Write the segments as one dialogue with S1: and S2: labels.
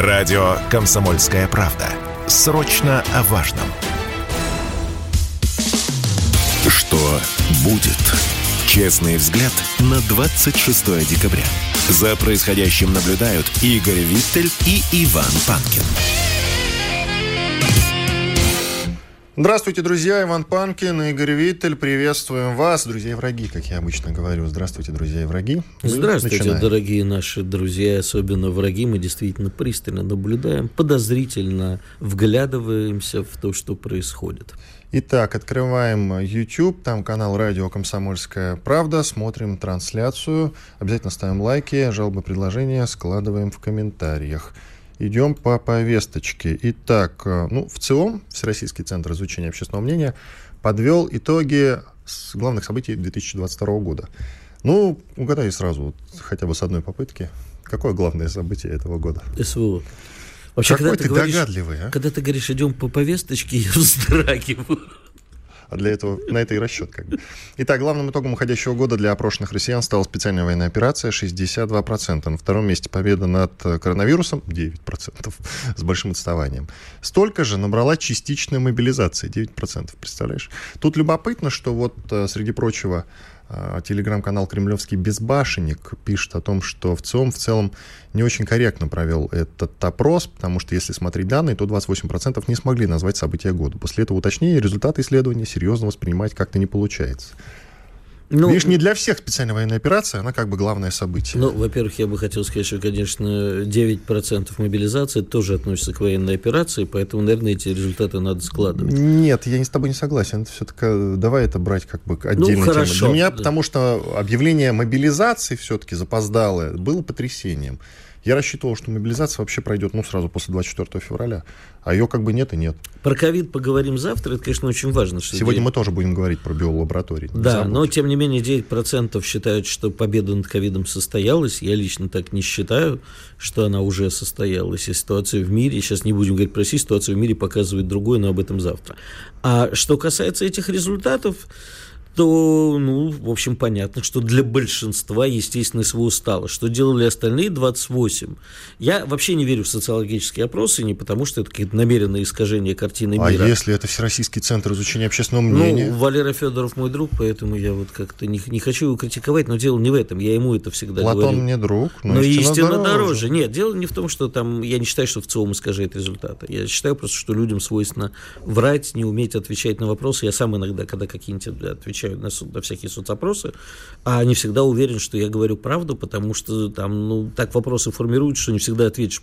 S1: Радио «Комсомольская правда». Срочно о важном. Что будет? Честный взгляд на 26 декабря. За происходящим наблюдают Игорь Виттель и Иван Панкин.
S2: Здравствуйте, друзья. Иван Панкин, Игорь Виттель. Приветствуем вас, друзья и враги, как я обычно говорю. Здравствуйте, друзья и враги.
S3: Мы Здравствуйте, начинаем. дорогие наши друзья, особенно враги. Мы действительно пристально наблюдаем, подозрительно вглядываемся в то, что происходит.
S2: Итак, открываем YouTube, там канал радио «Комсомольская правда», смотрим трансляцию, обязательно ставим лайки, жалобы, предложения складываем в комментариях. Идем по повесточке. Итак, э, ну, в ЦИОМ, Всероссийский центр изучения общественного мнения, подвел итоги главных событий 2022 года. Ну, угадай сразу, вот, хотя бы с одной попытки. Какое главное событие этого года?
S3: СВО.
S2: Вообще, Какой когда ты, ты говоришь, догадливый, а?
S3: Когда ты говоришь, идем по повесточке, я вздрагиваю.
S2: А для этого, на это и расчет как бы. Итак, главным итогом уходящего года для опрошенных россиян стала специальная военная операция 62%. На втором месте победа над коронавирусом 9%, с большим отставанием. Столько же набрала частичная мобилизация, 9%, представляешь? Тут любопытно, что вот, э, среди прочего, телеграм-канал «Кремлевский безбашенник» пишет о том, что в ЦИОМ в целом не очень корректно провел этот опрос, потому что если смотреть данные, то 28% не смогли назвать события года. После этого уточнения результаты исследования серьезно воспринимать как-то не получается. Ну, Видишь, не для всех специальная военная операция, она как бы главное событие.
S3: Ну, во-первых, я бы хотел сказать, что, конечно, 9% мобилизации тоже относится к военной операции, поэтому, наверное, эти результаты надо складывать.
S2: Нет, я с тобой не согласен. Это все-таки давай это брать как бы отдельно. Ну, хорошо. Для меня, да. потому что объявление мобилизации все-таки запоздалое было потрясением. Я рассчитывал, что мобилизация вообще пройдет, ну, сразу после 24 февраля. А ее как бы нет и нет.
S3: Про ковид поговорим завтра. Это, конечно, очень важно.
S2: Что Сегодня 9... мы тоже будем говорить про биолаборатории.
S3: Да, но, тем не менее, 9% считают, что победа над ковидом состоялась. Я лично так не считаю, что она уже состоялась. И ситуация в мире, сейчас не будем говорить про Россию, ситуация в мире показывает другое, но об этом завтра. А что касается этих результатов, то, ну, в общем, понятно, что для большинства, естественно, СВО стало. Что делали остальные 28? Я вообще не верю в социологические опросы, не потому что это какие-то намеренные искажения картины
S2: а
S3: мира.
S2: А если это Всероссийский центр изучения общественного мнения?
S3: Ну, Валера Федоров мой друг, поэтому я вот как-то не, не хочу его критиковать, но дело не в этом, я ему это всегда
S2: Платон
S3: говорю.
S2: мне друг,
S3: но, но истина, истина дороже. дороже. Нет, дело не в том, что там, я не считаю, что в ЦИОМ искажает результаты. Я считаю просто, что людям свойственно врать, не уметь отвечать на вопросы. Я сам иногда, когда какие-нибудь отвечаю на, на всякие всякие соцопросы, а не всегда уверен, что я говорю правду, потому что там, ну, так вопросы формируют, что не всегда ответишь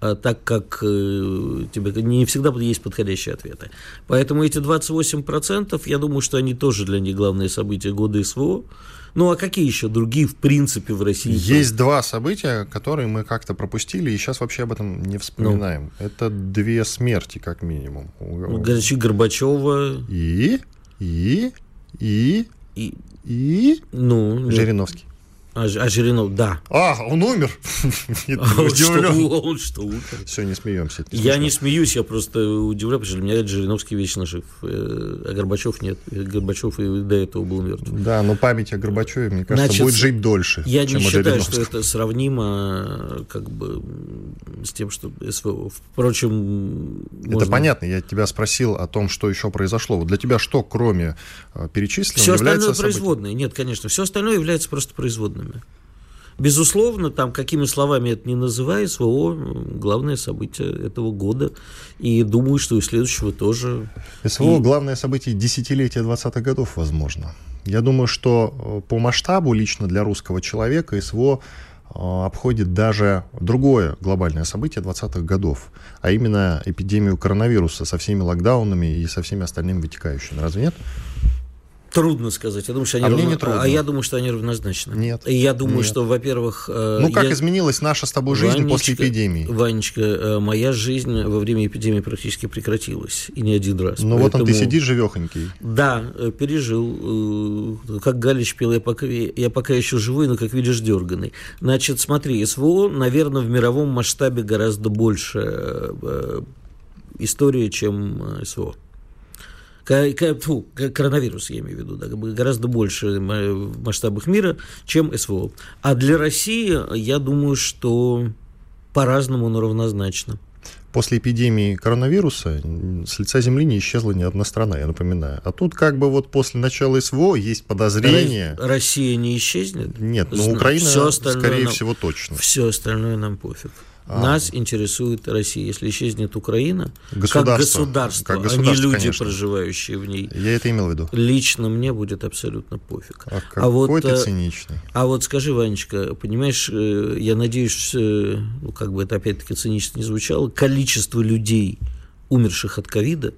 S3: а, так, как э, тебе не всегда есть подходящие ответы. Поэтому эти 28%, я думаю, что они тоже для них главные события года СВО. Ну, а какие еще другие, в принципе, в России?
S2: Есть два события, которые мы как-то пропустили, и сейчас вообще об этом не вспоминаем. Ну. Это две смерти, как минимум.
S3: Горячи Горбачева.
S2: И? И? И?
S3: И,
S2: и?
S3: Ну,
S2: Жириновский.
S3: А, а Жиринов, да.
S2: А, он умер.
S3: Он что, умер?
S2: Все, не смеемся.
S3: Я не смеюсь, я просто удивляюсь, потому что для меня Жириновский вечно жив, э, а Горбачев нет. Горбачев и до этого был мертв.
S2: Да, но память о Горбачеве, мне кажется, будет жить дольше,
S3: Я не считаю, что это сравнимо как бы с тем, что СВО. Впрочем.
S2: Это понятно, я тебя спросил о том, что еще произошло. Вот для тебя что, кроме э, перечисленного,
S3: Все остальное производное. Нет, конечно, все остальное является просто производным словами. Безусловно, там, какими словами это не называй, СВО – главное событие этого года. И думаю, что и следующего тоже.
S2: СВО и... – главное событие десятилетия 20-х годов, возможно. Я думаю, что э, по масштабу лично для русского человека СВО э, обходит даже другое глобальное событие 20-х годов, а именно эпидемию коронавируса со всеми локдаунами и со всеми остальными вытекающими. Разве нет?
S3: Трудно сказать. Я думаю, что они
S2: а
S3: равно...
S2: мне не трудно.
S3: А я думаю, что они равнозначны.
S2: Нет.
S3: И я думаю,
S2: нет.
S3: что, во-первых...
S2: Э, ну, как
S3: я...
S2: изменилась наша с тобой жизнь Ванечка, после эпидемии?
S3: Ванечка, э, моя жизнь во время эпидемии практически прекратилась. И не один раз.
S2: Ну, Поэтому... вот он, ты сидишь живехонький.
S3: Да, э, пережил. Как Галич пел, я пока, я пока еще живой, но, как видишь, дерганный. Значит, смотри, СВО, наверное, в мировом масштабе гораздо больше история, чем СВО. Фу, коронавирус, я имею в виду, да, гораздо больше в масштабах мира, чем СВО. А для России, я думаю, что По-разному, но равнозначно.
S2: После эпидемии коронавируса с лица Земли не исчезла ни одна страна, я напоминаю. А тут как бы вот после начала СВО есть подозрение...
S3: Россия не исчезнет?
S2: Нет, но Украина, все скорее нам, всего, точно.
S3: Все остальное нам пофиг. А. Нас интересует Россия. Если исчезнет Украина, государство, как государство, как государство а не люди, конечно. проживающие в ней.
S2: Я это имел в виду.
S3: Лично мне будет абсолютно пофиг.
S2: А, а вот, ты э, циничный.
S3: А вот скажи, Ванечка, понимаешь, э, я надеюсь, э, ну, как бы это опять-таки цинично не звучало, количество людей, умерших от ковида,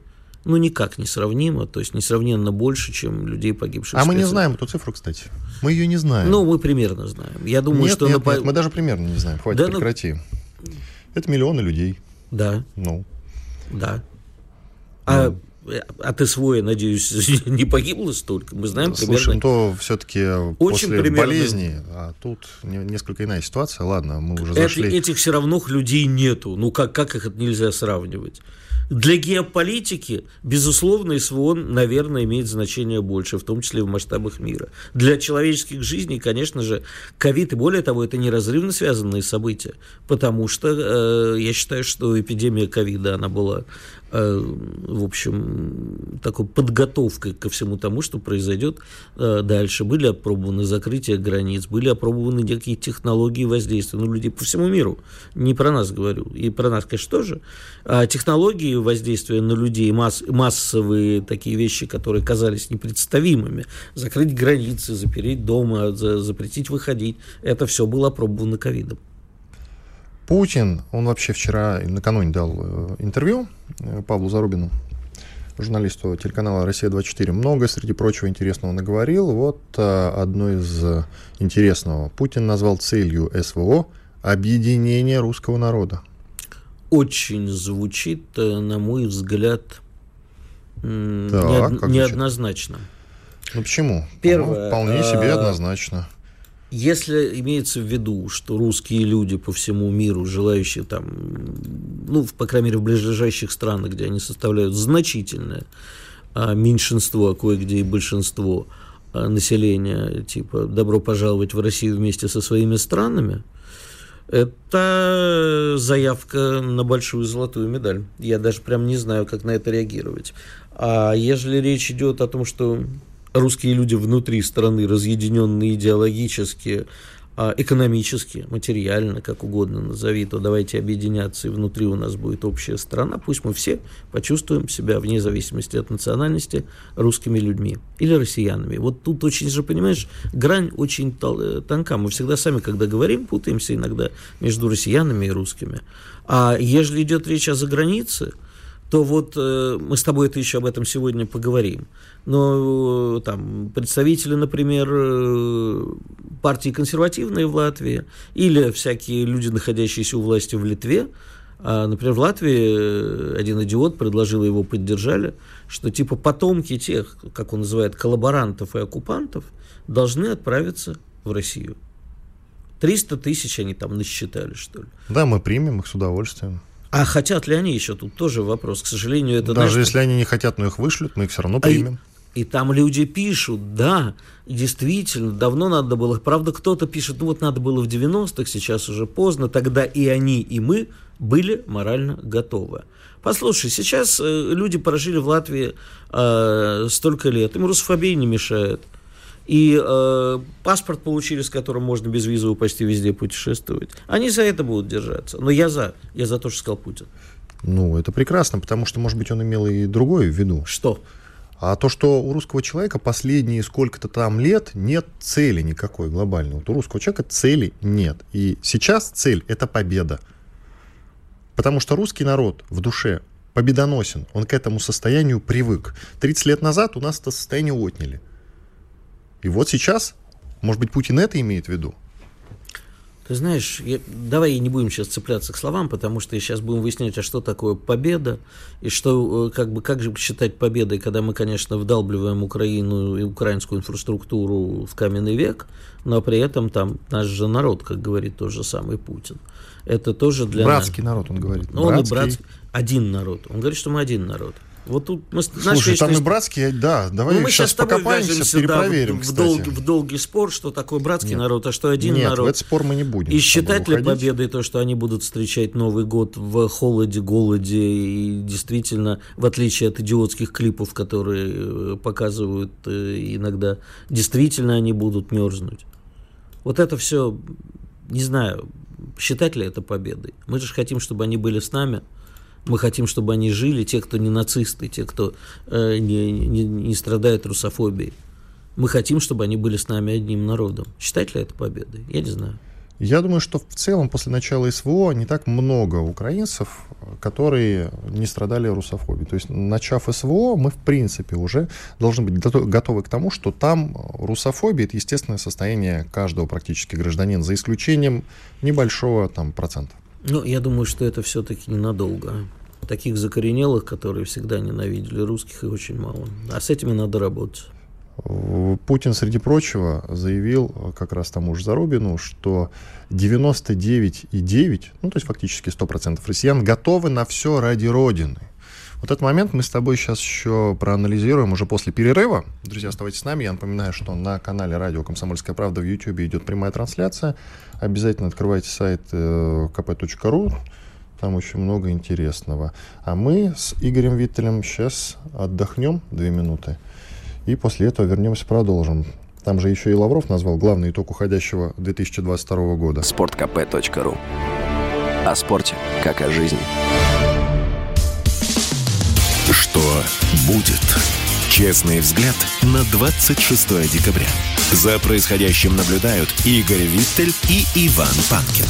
S3: ну, никак не сравнимо, то есть несравненно больше, чем людей, погибших.
S2: А мы не знаем эту цифру, кстати. Мы ее не знаем.
S3: Ну, мы примерно знаем. Я думаю,
S2: нет,
S3: что...
S2: Нет, на... нет, мы даже примерно не знаем. Хватит, да, ну, прекрати. Ну... Это миллионы людей.
S3: Да.
S2: Ну.
S3: Да. А, ну. а ты свой, надеюсь, не погибло столько? Мы знаем
S2: Слушай, примерно... ну то все-таки после примерно... болезни, а тут несколько иная ситуация. Ладно, мы уже зашли...
S3: Этих все равно людей нету. Ну как, как их нельзя сравнивать? Для геополитики, безусловно, СВО, наверное, имеет значение больше, в том числе в масштабах мира. Для человеческих жизней, конечно же, ковид, и более того, это неразрывно связанные события, потому что э, я считаю, что эпидемия ковида, она была в общем, такой подготовкой ко всему тому, что произойдет э, дальше. Были опробованы закрытия границ, были опробованы некие технологии воздействия на людей по всему миру. Не про нас говорю, и про нас, конечно, тоже. А технологии воздействия на людей, масс, массовые такие вещи, которые казались непредставимыми, закрыть границы, запереть дома, запретить выходить, это все было опробовано ковидом.
S2: Путин, он вообще вчера, накануне дал э, интервью э, Павлу Зарубину, журналисту телеканала «Россия-24». Много, среди прочего, интересного наговорил. Вот э, одно из интересного. Путин назвал целью СВО объединение русского народа.
S3: Очень звучит, на мой взгляд, неод... неоднозначно.
S2: Ну почему? Первое. Ну, вполне себе однозначно.
S3: Если имеется в виду, что русские люди по всему миру, желающие там, ну, по крайней мере, в ближайших странах, где они составляют значительное а, меньшинство, а кое-где и большинство а, населения, типа, добро пожаловать в Россию вместе со своими странами, это заявка на большую золотую медаль. Я даже прям не знаю, как на это реагировать. А если речь идет о том, что русские люди внутри страны разъединенные идеологически, а, экономически, материально, как угодно назови, то давайте объединяться, и внутри у нас будет общая страна. Пусть мы все почувствуем себя, вне зависимости от национальности, русскими людьми или россиянами. Вот тут очень же, понимаешь, грань очень э, тонка. Мы всегда сами, когда говорим, путаемся иногда между россиянами и русскими. А если идет речь о загранице, то вот э, мы с тобой это еще об этом сегодня поговорим. Но э, там представители, например, э, партии консервативные в Латвии или всякие люди, находящиеся у власти в Литве, а, например, в Латвии э, один идиот предложил, его поддержали, что типа потомки тех, как он называет, коллаборантов и оккупантов, должны отправиться в Россию. 300 тысяч они там насчитали, что ли.
S2: Да, мы примем их с удовольствием.
S3: А хотят ли они еще? Тут тоже вопрос. К сожалению, это...
S2: Даже знаешь, если они не хотят, но их вышлют, мы их все равно примем.
S3: А и, и там люди пишут, да, действительно, давно надо было. Правда, кто-то пишет, ну вот надо было в 90-х, сейчас уже поздно. Тогда и они, и мы были морально готовы. Послушай, сейчас э, люди прожили в Латвии э, столько лет, им русофобия не мешает и э, паспорт получили, с которым можно без визового почти везде путешествовать. Они за это будут держаться. Но я за. Я за то, что сказал Путин.
S2: Ну, это прекрасно, потому что, может быть, он имел и другое в виду.
S3: Что?
S2: А то, что у русского человека последние сколько-то там лет нет цели никакой глобальной. Вот у русского человека цели нет. И сейчас цель – это победа. Потому что русский народ в душе победоносен. Он к этому состоянию привык. 30 лет назад у нас это состояние отняли. И вот сейчас, может быть, Путин это имеет в виду?
S3: Ты знаешь, я, давай не будем сейчас цепляться к словам, потому что сейчас будем выяснять, а что такое победа, и что, э, как бы, как же считать победой, когда мы, конечно, вдалбливаем Украину и украинскую инфраструктуру в каменный век, но при этом там наш же народ, как говорит тот же самый Путин. Это тоже для
S2: Братский нас... народ, он говорит.
S3: Ну, он и братский. Один народ. Он говорит, что мы один народ. Вот тут мы,
S2: Слушай, там и братские, да, давай ну, мы сейчас покопаемся, перепроверим,
S3: да, в, в, долг, в долгий спор, что такое братский
S2: Нет.
S3: народ, а что один
S2: Нет,
S3: народ.
S2: в этот спор мы не будем.
S3: И считать ли победой то, что они будут встречать Новый год в холоде, голоде и действительно, в отличие от идиотских клипов, которые э, показывают э, иногда, действительно они будут мерзнуть. Вот это все, не знаю, считать ли это победой. Мы же хотим, чтобы они были с нами – мы хотим, чтобы они жили, те, кто не нацисты, те, кто э, не, не, не страдает русофобией. Мы хотим, чтобы они были с нами одним народом. Считать ли это победой? Я не знаю.
S2: Я думаю, что в целом после начала СВО не так много украинцев, которые не страдали русофобией. То есть, начав СВО, мы, в принципе, уже должны быть готовы к тому, что там русофобия – это естественное состояние каждого практически гражданина, за исключением небольшого там, процента.
S3: Ну, я думаю, что это все-таки ненадолго. Таких закоренелых, которые всегда ненавидели русских, их очень мало. А с этими надо работать.
S2: Путин, среди прочего, заявил как раз тому же Зарубину, что 99,9, ну то есть фактически 100% россиян готовы на все ради Родины. Вот этот момент мы с тобой сейчас еще проанализируем уже после перерыва. Друзья, оставайтесь с нами. Я напоминаю, что на канале Радио «Комсомольская правда» в YouTube идет прямая трансляция. Обязательно открывайте сайт э, kp.ru. Там очень много интересного. А мы с Игорем Виттелем сейчас отдохнем две минуты. И после этого вернемся, продолжим. Там же еще и Лавров назвал главный итог уходящего 2022 года.
S4: sportkp.ru О спорте, как о жизни.
S1: Что будет? Честный взгляд на 26 декабря. За происходящим наблюдают Игорь Виттель и Иван Панкин.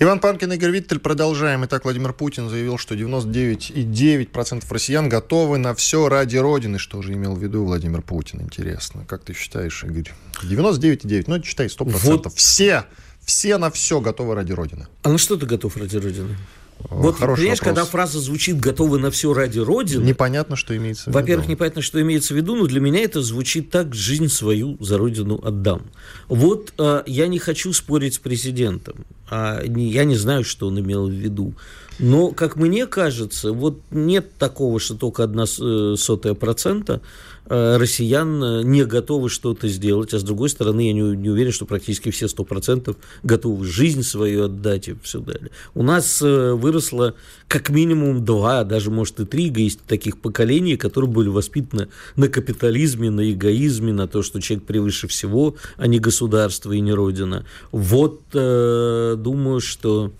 S2: Иван Панкин, Игорь Виттель. Продолжаем. Итак, Владимир Путин заявил, что 99,9% россиян готовы на все ради Родины. Что же имел в виду Владимир Путин? Интересно. Как ты считаешь, Игорь? 99,9%. Ну, считай 100%. Вот. Все, все на все готовы ради Родины.
S3: А на что ты готов ради Родины? Вот, понимаешь, вопрос. когда фраза звучит «готовы на все ради Родины»,
S2: непонятно, что имеется в виду.
S3: Во-первых, непонятно, что имеется в виду, но для меня это звучит так «жизнь свою за Родину отдам». Вот э, я не хочу спорить с президентом, а не, я не знаю, что он имел в виду. Но, как мне кажется, вот нет такого, что только одна э, сотая процента россиян э, не готовы что-то сделать, а с другой стороны, я не, не уверен, что практически все 100% готовы жизнь свою отдать и все далее. У нас э, выросло как минимум два, даже может и три есть таких поколений, которые были воспитаны на капитализме, на эгоизме, на то, что человек превыше всего, а не государство и не родина. Вот э, думаю, что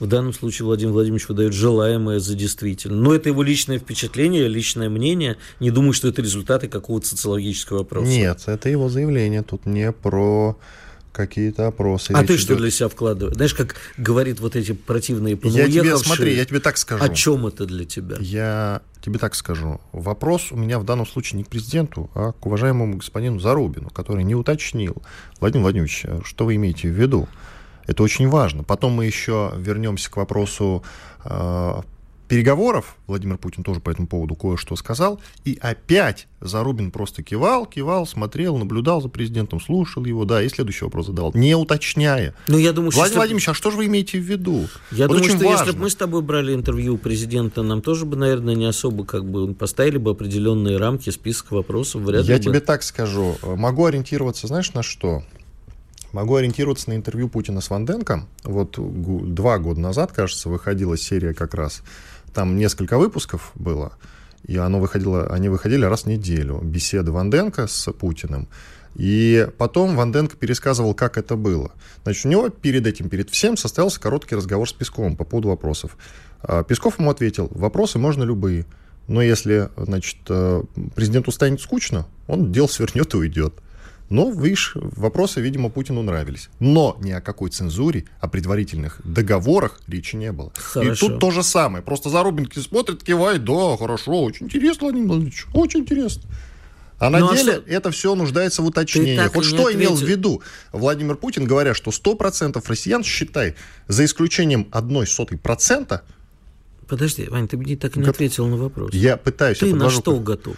S3: в данном случае Владимир Владимирович выдает желаемое за действительное. Но это его личное впечатление, личное мнение. Не думаю, что это результаты какого-то социологического опроса.
S2: Нет, это его заявление. Тут не про какие-то опросы.
S3: А ты идет... что для себя вкладываешь? Знаешь, как говорит вот эти противные
S2: Я тебе, смотри, я тебе так скажу.
S3: О чем это для тебя?
S2: Я тебе так скажу. Вопрос у меня в данном случае не к президенту, а к уважаемому господину Зарубину, который не уточнил. Владимир Владимирович, что вы имеете в виду? Это очень важно. Потом мы еще вернемся к вопросу э, переговоров. Владимир Путин тоже по этому поводу кое-что сказал. И опять Зарубин просто кивал, кивал, смотрел, наблюдал за президентом, слушал его, да, и следующий вопрос задал, не уточняя.
S3: Ну, я думаю,
S2: Владимир что... Владимирович, а что же вы имеете в виду?
S3: Я вот думаю, что важно. если бы мы с тобой брали интервью у президента, нам тоже бы, наверное, не особо как бы поставили бы определенные рамки, список вопросов. Вряд
S2: я
S3: бы...
S2: тебе так скажу, могу ориентироваться, знаешь, на что? Могу ориентироваться на интервью Путина с Ванденко. Вот два года назад, кажется, выходила серия как раз. Там несколько выпусков было, и оно выходило, они выходили раз в неделю. Беседы Ванденко с Путиным. И потом Ванденко пересказывал, как это было. Значит, у него перед этим, перед всем состоялся короткий разговор с Песковым по поводу вопросов. А Песков ему ответил, вопросы можно любые. Но если, значит, э, президенту станет скучно, он дел свернет и уйдет. Но, видишь, вопросы, видимо, Путину нравились. Но ни о какой цензуре, о предварительных договорах речи не было. Хорошо. И тут то же самое. Просто Зарубинки смотрит, кивает, да, хорошо, очень интересно, Владимир Владимирович, очень интересно. А на ну, а деле а что? это все нуждается в уточнениях. Вот что ответил. имел в виду Владимир Путин, говоря, что 100% россиян, считай, за исключением одной сотой процента...
S3: Подожди, Вань, ты мне так и не как... ответил на вопрос.
S2: Я пытаюсь.
S3: Ты на что готов?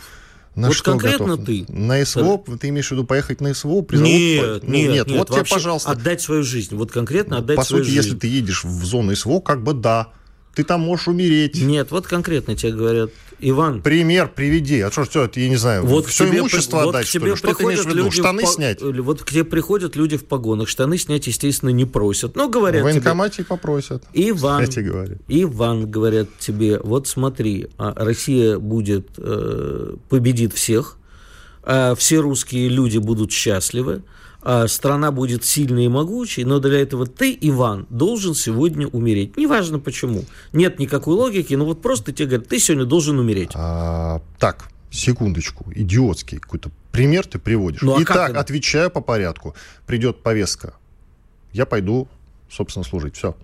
S2: На
S3: вот
S2: что
S3: конкретно
S2: готов?
S3: ты.
S2: На СВО, ты имеешь в виду поехать на СВО?
S3: Призовут, нет, ну, нет, нет,
S2: нет. Вот тебе, пожалуйста.
S3: Отдать свою жизнь. Вот конкретно отдать
S2: По
S3: свою
S2: сути,
S3: жизнь.
S2: если ты едешь в зону СВО, как бы да. Ты там можешь умереть.
S3: Нет, вот конкретно тебе говорят, Иван.
S2: Пример приведи. А что, что я не знаю,
S3: Вот
S2: все
S3: тебе,
S2: имущество
S3: вот
S2: отдать,
S3: к
S2: что
S3: тебе
S2: ли? Что ты имеешь в виду?
S3: люди
S2: Штаны
S3: в по-
S2: снять?
S3: Или Вот к тебе приходят люди в погонах, штаны снять, естественно, не просят. Но говорят
S2: В
S3: тебе,
S2: военкомате и попросят.
S3: Иван,
S2: говоря.
S3: Иван, говорят тебе, вот смотри, а Россия будет, э, победит всех, а все русские люди будут счастливы, страна будет сильной и могучей, но для этого ты, Иван, должен сегодня умереть. Неважно почему. Нет никакой логики, но вот просто тебе говорят, ты сегодня должен умереть.
S2: А, так, секундочку. Идиотский какой-то пример ты приводишь.
S3: Ну, а
S2: Итак,
S3: это?
S2: отвечаю по порядку. Придет повестка. Я пойду, собственно, служить. Все.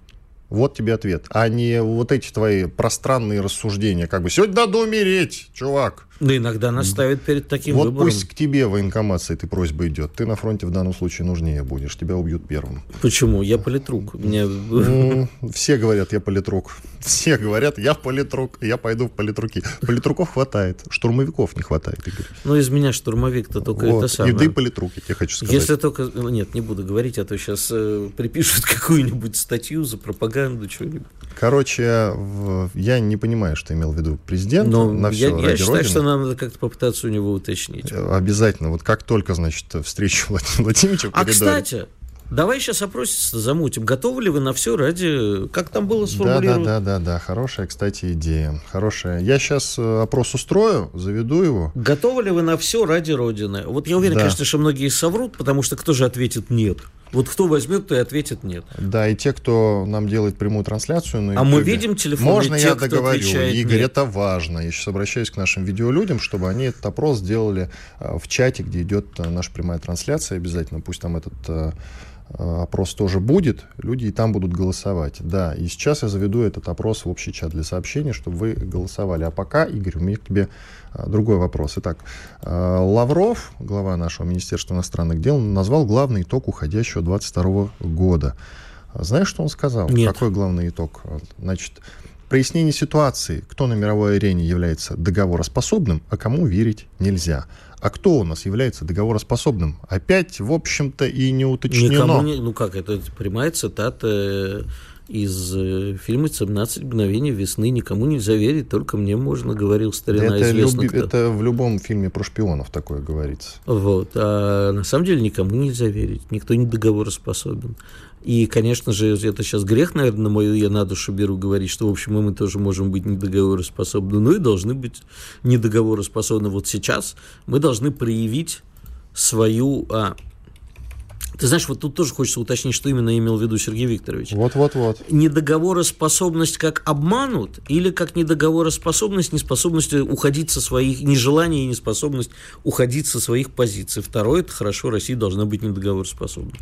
S2: Вот тебе ответ. А не вот эти твои пространные рассуждения. Как бы, сегодня надо умереть, чувак.
S3: Но иногда нас ставят перед таким
S2: вот
S3: выбором.
S2: пусть к тебе военкомат с этой просьбой идет. Ты на фронте в данном случае нужнее будешь. Тебя убьют первым.
S3: Почему? Я политрук. Меня...
S2: Ну, Все говорят, я политрук. Все говорят, я политрук, я пойду в политруки. Политруков хватает, штурмовиков не хватает, Игорь.
S3: Ну, из меня штурмовик-то только
S2: Вот.
S3: это самое.
S2: И ты политрук, я тебе хочу сказать.
S3: Если только... ну, Нет, не буду говорить, а то сейчас припишут какую-нибудь статью за пропаганду, что-нибудь.
S2: Короче, я не понимаю, что имел в виду президент.
S3: Но
S2: на
S3: я,
S2: все
S3: я
S2: ради
S3: считаю,
S2: Родины.
S3: что нам надо как-то попытаться у него уточнить.
S2: Обязательно. Вот как только, значит, встречу Владимира Владимировича в
S3: А,
S2: коридоре.
S3: кстати, давай сейчас опроситься замутим. Готовы ли вы на все ради... Как там было
S2: Да, да,
S3: сформулировано?
S2: да, да, да. Хорошая, кстати, идея. Хорошая. Я сейчас опрос устрою, заведу его.
S3: Готовы ли вы на все ради Родины? Вот я уверен,
S2: Да.
S3: конечно, что многие соврут, потому что кто же ответит «нет»? Вот кто возьмет, то и ответит «нет».
S2: Да, и те, кто нам делает прямую трансляцию на
S3: А мы видим телефоны
S2: Можно
S3: тех,
S2: я договорю? Игорь,
S3: «нет».
S2: это важно. Я сейчас обращаюсь к нашим видеолюдям, чтобы они этот опрос сделали э, в чате, где идет э, наша прямая трансляция. Обязательно пусть там этот э, опрос тоже будет. Люди и там будут голосовать. Да, и сейчас я заведу этот опрос в общий чат для сообщений, чтобы вы голосовали. А пока, Игорь, у меня к тебе э, другой вопрос. Итак, э, Лавров, глава нашего Министерства иностранных дел, назвал главный итог уходящего 22 года. Знаешь, что он сказал?
S3: Нет.
S2: Какой главный итог? Значит, прояснение ситуации, кто на мировой арене является договороспособным, а кому верить нельзя. А кто у нас является договороспособным? Опять, в общем-то, и не уточнено.
S3: Никому не... Ну как, это прямая цитата э, из э, фильма «17 мгновений весны». Никому нельзя верить, только мне можно, говорил старина
S2: это,
S3: известно
S2: люби-
S3: кто.
S2: это в любом фильме про шпионов такое говорится.
S3: Вот. А на самом деле никому нельзя верить. Никто не договороспособен. И, конечно же, это сейчас грех, наверное, на мою я на душу беру говорить, что, в общем, и мы тоже можем быть недоговороспособны, но и должны быть недоговороспособны. Вот сейчас мы должны проявить свою... А, ты знаешь, вот тут тоже хочется уточнить, что именно имел в виду Сергей Викторович.
S2: Вот-вот-вот.
S3: Недоговороспособность как обманут или как недоговороспособность, неспособность уходить со своих, нежелание и неспособность уходить со своих позиций. Второе, это хорошо, Россия должна быть недоговороспособной.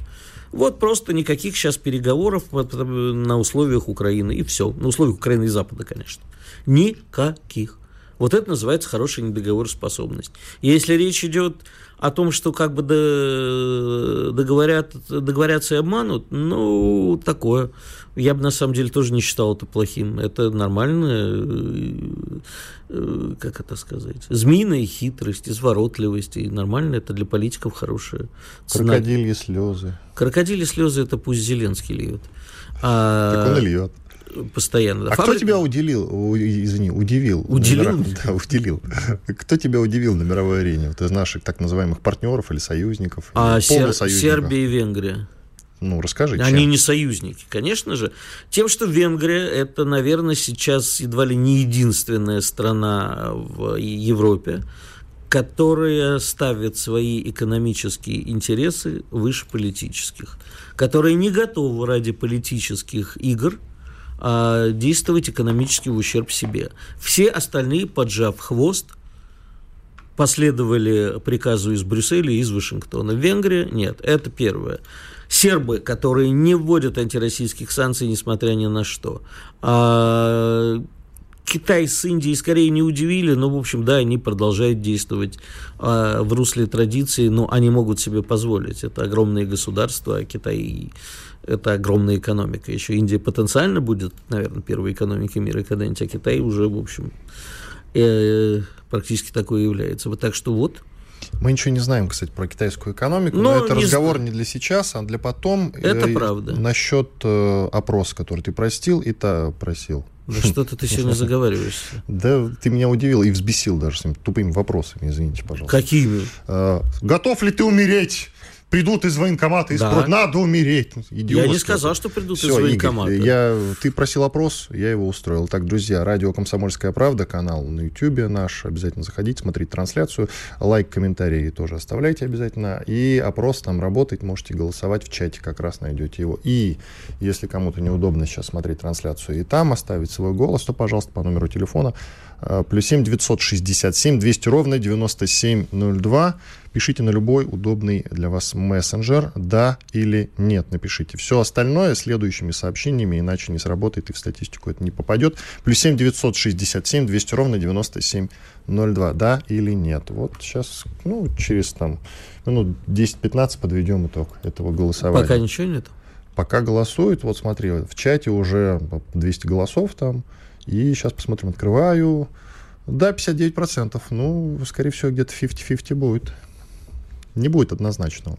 S3: Вот просто никаких сейчас переговоров э, на условиях Украины, и все. На условиях Украины и Запада, конечно. Никаких. Вот это называется хорошая недоговороспособность. Если речь идет о том, что как бы до- договорят, договорятся и обманут, ну, такое. Я бы на самом деле тоже не считал это плохим. Это нормально, э, э, как это сказать, змеиная хитрость, изворотливость. И нормально, это для политиков хорошая цена.
S2: Крокодильи слезы.
S3: Крокодили слезы это пусть Зеленский льет. А,
S2: Так он и льет.
S3: Постоянно.
S2: А кто
S3: Фабрика-
S2: тебя уделил, у- извини, удивил?
S3: Уделил?
S2: Мира- Да, уделил. Кто тебя удивил на мировой арене? Вот из наших так называемых партнеров или союзников?
S3: А
S2: или
S3: Сер-? Сербия и Венгрия.
S2: Ну, расскажи,
S3: Они
S2: чем?
S3: не союзники, конечно же. Тем, что Венгрия это, наверное, сейчас едва ли не единственная страна в Европе, которая ставит свои экономические интересы выше политических, которая не готова ради политических игр а, действовать экономически в ущерб себе. Все остальные, поджав хвост, последовали приказу из Брюсселя и из Вашингтона. Венгрия нет, это первое. Сербы, которые не вводят антироссийских санкций, несмотря ни на что. А Китай с Индией скорее не удивили, но, в общем, да, они продолжают действовать а, в русле традиции, но они могут себе позволить. Это огромные государства, а Китай это огромная экономика. Еще Индия потенциально будет, наверное, первой экономикой мира когда-нибудь, а Китай уже, в общем, э, практически такой является. Вот так что вот.
S2: Мы ничего не знаем, кстати, про китайскую экономику,
S3: Ну,
S2: но это
S3: не
S2: разговор
S3: знаю.
S2: не для сейчас, а для потом.
S3: Это
S2: Э,
S3: правда.
S2: Насчет э, опроса, который ты простил и та просил.
S3: Да что-то ты сегодня заговариваешься.
S2: Да, ты меня удивил и взбесил даже своими тупыми вопросами, извините, пожалуйста.
S3: Какими?
S2: А, готов ли ты умереть? Придут из военкомата и да. спросят, надо умереть.
S3: Идиот, я не сказал, что придут Все, из военкомата.
S2: Игорь, я, ты просил опрос, я его устроил. Так, друзья, радио «Комсомольская правда», канал на YouTube наш. Обязательно заходите, смотрите трансляцию. Лайк, комментарии тоже оставляйте обязательно. И опрос там работает, можете голосовать в чате, как раз найдете его. И если кому-то неудобно сейчас смотреть трансляцию и там оставить свой голос, то, пожалуйста, по номеру телефона плюс 7 967 200 ровно 9702 Пишите на любой удобный для вас мессенджер, да или нет, напишите. Все остальное следующими сообщениями, иначе не сработает и в статистику это не попадет. Плюс 7 967 200 ровно 9702, да или нет. Вот сейчас, ну, через там минут 10-15 подведем итог этого голосования.
S3: Пока ничего нет?
S2: Пока голосуют, вот смотри, в чате уже 200 голосов там, и сейчас посмотрим, открываю. Да, 59%. Ну, скорее всего, где-то 50-50 будет не будет однозначного.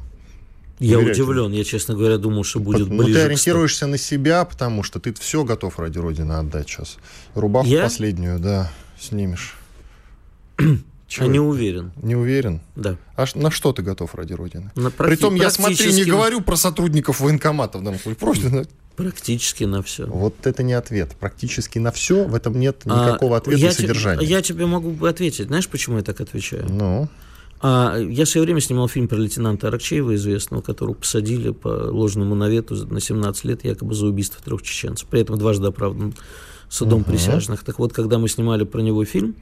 S3: Я Уверяйте. удивлен, я, честно говоря, думал, что будет
S2: ну, ближе. Ну, ты ориентируешься на себя, потому что ты все готов ради Родины отдать сейчас. Рубаху я? последнюю, да, снимешь.
S3: Чего? А не уверен.
S2: Не уверен?
S3: Да.
S2: А на что ты готов ради Родины? На практи- Притом я, смотри, не говорю про сотрудников военкоматов, да, просто...
S3: Практически на все.
S2: Вот это не ответ. Практически на все, в этом нет а, никакого а, ответа я и содержания.
S3: Те, я тебе могу ответить. Знаешь, почему я так отвечаю?
S2: Ну?
S3: А я в свое время снимал фильм про лейтенанта Аракчеева, известного, которого посадили по ложному навету на 17 лет, якобы за убийство трех чеченцев. При этом дважды оправдан судом uh-huh. присяжных. Так вот, когда мы снимали про него фильм,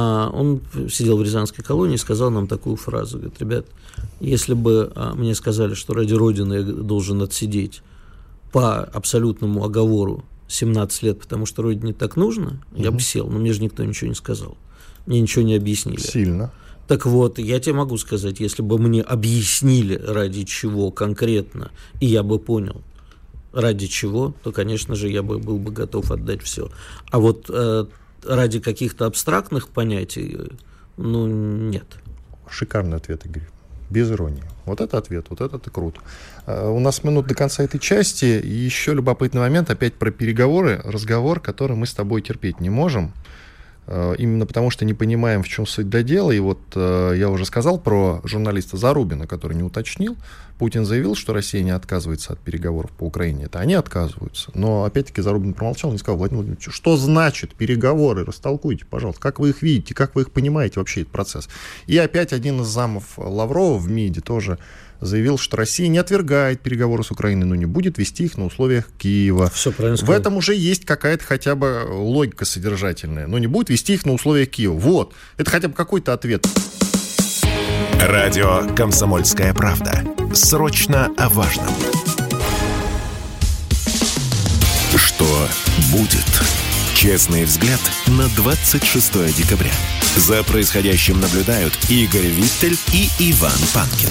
S3: он сидел в Рязанской колонии и сказал нам такую фразу. Говорит, ребят, если бы а, мне сказали, что ради Родины я должен отсидеть по абсолютному оговору 17 лет, потому что Родине так нужно, uh-huh. я бы сел. Но мне же никто ничего не сказал. Мне ничего не объяснили.
S2: Сильно.
S3: Так вот, я тебе могу сказать, если бы мне объяснили, ради чего конкретно, и я бы понял, ради чего, то, конечно же, я бы был бы готов отдать все. А вот э, ради каких-то абстрактных понятий, ну, нет.
S2: Шикарный ответ, Игорь. Без иронии. Вот это ответ, вот это ты круто. Uh, у нас минут до конца этой части. Еще любопытный момент, опять про переговоры, разговор, который мы с тобой терпеть не можем. Э, именно потому что не понимаем, в чем суть до дела. И вот э, я уже сказал про журналиста Зарубина, который не уточнил. Путин заявил, что Россия не отказывается от переговоров по Украине. Это они отказываются. Но опять-таки Зарубин промолчал, не сказал, Владимир Владимирович, что значит переговоры? Растолкуйте, пожалуйста, как вы их видите, как вы их понимаете вообще этот процесс. И опять один из замов Лаврова в МИДе тоже заявил, что Россия не отвергает переговоры с Украиной, но не будет вести их на условиях Киева.
S3: Все правильно
S2: В этом уже есть какая-то хотя бы логика содержательная, но не будет вести их на условиях Киева. Вот, это хотя бы какой-то ответ.
S1: Радио «Комсомольская правда». Срочно о важном. Что будет? Честный взгляд на 26 декабря. За происходящим наблюдают Игорь Виттель и Иван Панкин.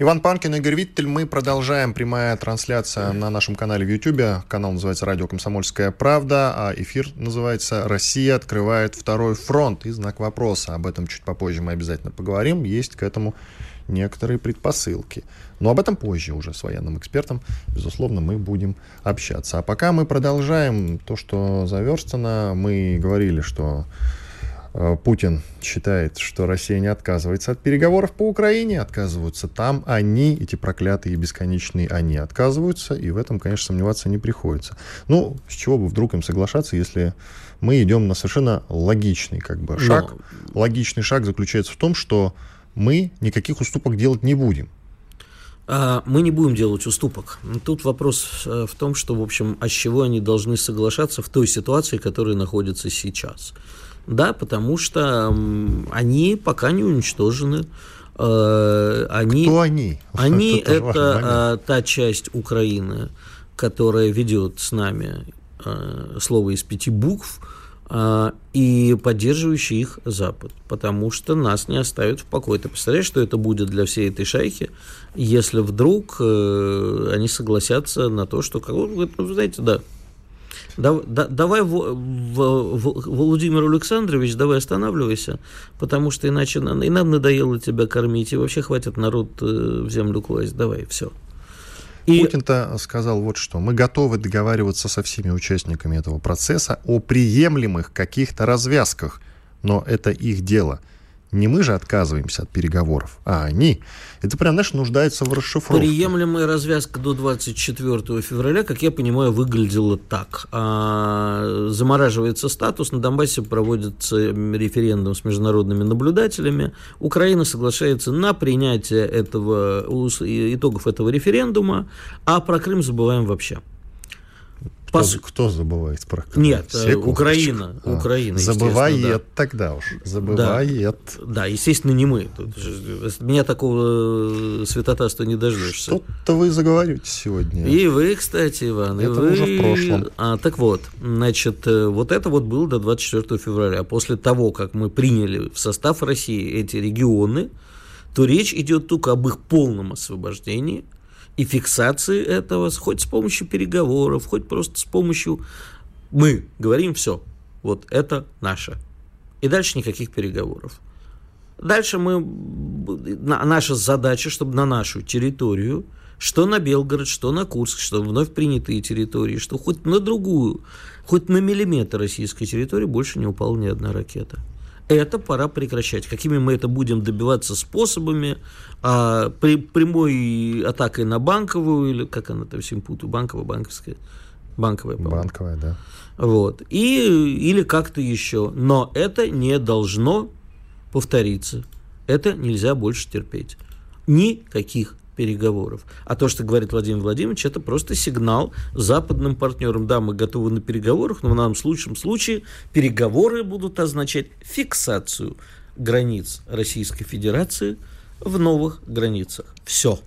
S2: Иван Панкин, Игорь Виттель. Мы продолжаем. Прямая трансляция на нашем канале в Ютьюбе. Канал называется «Радио Комсомольская правда», а эфир называется «Россия открывает второй фронт» и знак вопроса. Об этом чуть попозже мы обязательно поговорим. Есть к этому некоторые предпосылки. Но об этом позже уже с военным экспертом, безусловно, мы будем общаться. А пока мы продолжаем то, что заверстано. Мы говорили, что Путин считает, что Россия не отказывается от переговоров по Украине, отказываются там они, эти проклятые бесконечные они отказываются, и в этом, конечно, сомневаться не приходится. Ну, с чего бы вдруг им соглашаться, если мы идем на совершенно логичный как бы шаг. Но... Логичный шаг заключается в том, что мы никаких уступок делать не будем.
S3: А, мы не будем делать уступок. Тут вопрос э, в том, что, в общем, а с чего они должны соглашаться в той ситуации, которая находится сейчас. Да, потому что они пока не уничтожены.
S2: Э, они, Кто они?
S3: Они это, а, та часть Украины, которая ведет с нами а, слово из пяти букв, а, и поддерживающий их Запад, потому что нас не оставят в покое. Ты представляешь, что это будет для всей этой шайки, если вдруг э, они согласятся на то, что, вы знаете, да, да, да, давай, в, в, в, Владимир Александрович, давай останавливайся, потому что иначе и нам надоело тебя кормить, и вообще хватит народ э, в землю класть. Давай, все.
S2: И... Путин-то сказал вот что. Мы готовы договариваться со всеми участниками этого процесса о приемлемых каких-то развязках, но это их дело. Не мы же отказываемся от переговоров, а они. Это прям, знаешь, нуждается в расшифровке.
S3: Приемлемая развязка до 24 февраля, как я понимаю, выглядела так. А, замораживается статус, на Донбассе проводится референдум с международными наблюдателями. Украина соглашается на принятие этого, итогов этого референдума, а про Крым забываем вообще.
S2: Кто, Пос... кто забывает про
S3: Крым? Нет, э, Секундочку. Украина. А, Украина
S2: забывает да. тогда уж. Забывает.
S3: Да, да, естественно, не мы. Же, меня такого э, святотатства не дождешься.
S2: Что-то вы заговорите сегодня.
S3: И вы, кстати, Иван.
S2: Это
S3: и вы...
S2: уже в прошлом.
S3: А, так вот, значит, э, вот это вот было до 24 февраля. После того, как мы приняли в состав России эти регионы, то речь идет только об их полном освобождении – и фиксации этого, хоть с помощью переговоров, хоть просто с помощью... Мы говорим все, вот это наше. И дальше никаких переговоров. Дальше мы... Наша задача, чтобы на нашу территорию, что на Белгород, что на Курск, что вновь принятые территории, что хоть на другую, хоть на миллиметр российской территории больше не упала ни одна ракета. Это пора прекращать. Какими мы это будем добиваться способами, а, при, прямой атакой на банковую, или как она там всем путаю, банковая, банковская, банковая, по
S2: Банковая, да.
S3: Вот. И, или как-то еще. Но это не должно повториться. Это нельзя больше терпеть. Никаких переговоров. А то, что говорит Владимир Владимирович, это просто сигнал западным партнерам. Да, мы готовы на переговорах, но в нашем случае, случае переговоры будут означать фиксацию границ Российской Федерации в новых границах. Все.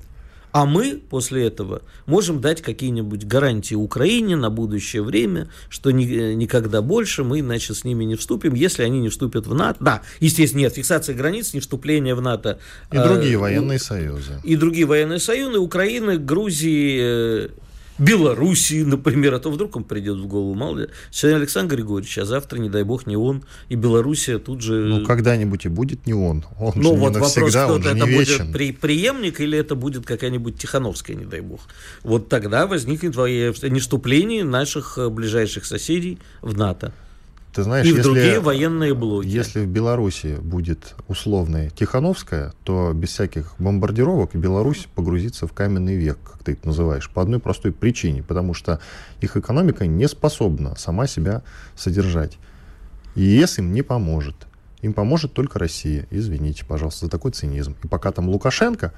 S3: А мы после этого можем дать какие-нибудь гарантии Украине на будущее время, что ни, никогда больше мы, значит, с ними не вступим, если они не вступят в НАТО. Да, естественно, нет, фиксация границ, не вступление в НАТО.
S2: И другие э, военные союзы.
S3: И другие военные союзы, Украины, Грузии, э, Белоруссии, например, а то вдруг он придет в голову, мало ли. Сегодня Александр Григорьевич, а завтра, не дай бог, не он, и Белоруссия тут же...
S2: Ну, когда-нибудь и будет не он. Он ну, же вот вопрос, кто
S3: это вечен. будет при, преемник или это будет какая-нибудь Тихановская, не дай бог. Вот тогда возникнет не вступление наших э, ближайших соседей в НАТО.
S2: Ты знаешь,
S3: и
S2: в
S3: другие военные блоки.
S2: Если в Беларуси будет условная Тихановская, то без всяких бомбардировок Беларусь погрузится в каменный век, как ты это называешь, по одной простой причине, потому что их экономика не способна сама себя содержать. И ЕС им не поможет. Им поможет только Россия. Извините, пожалуйста, за такой цинизм. И пока там Лукашенко,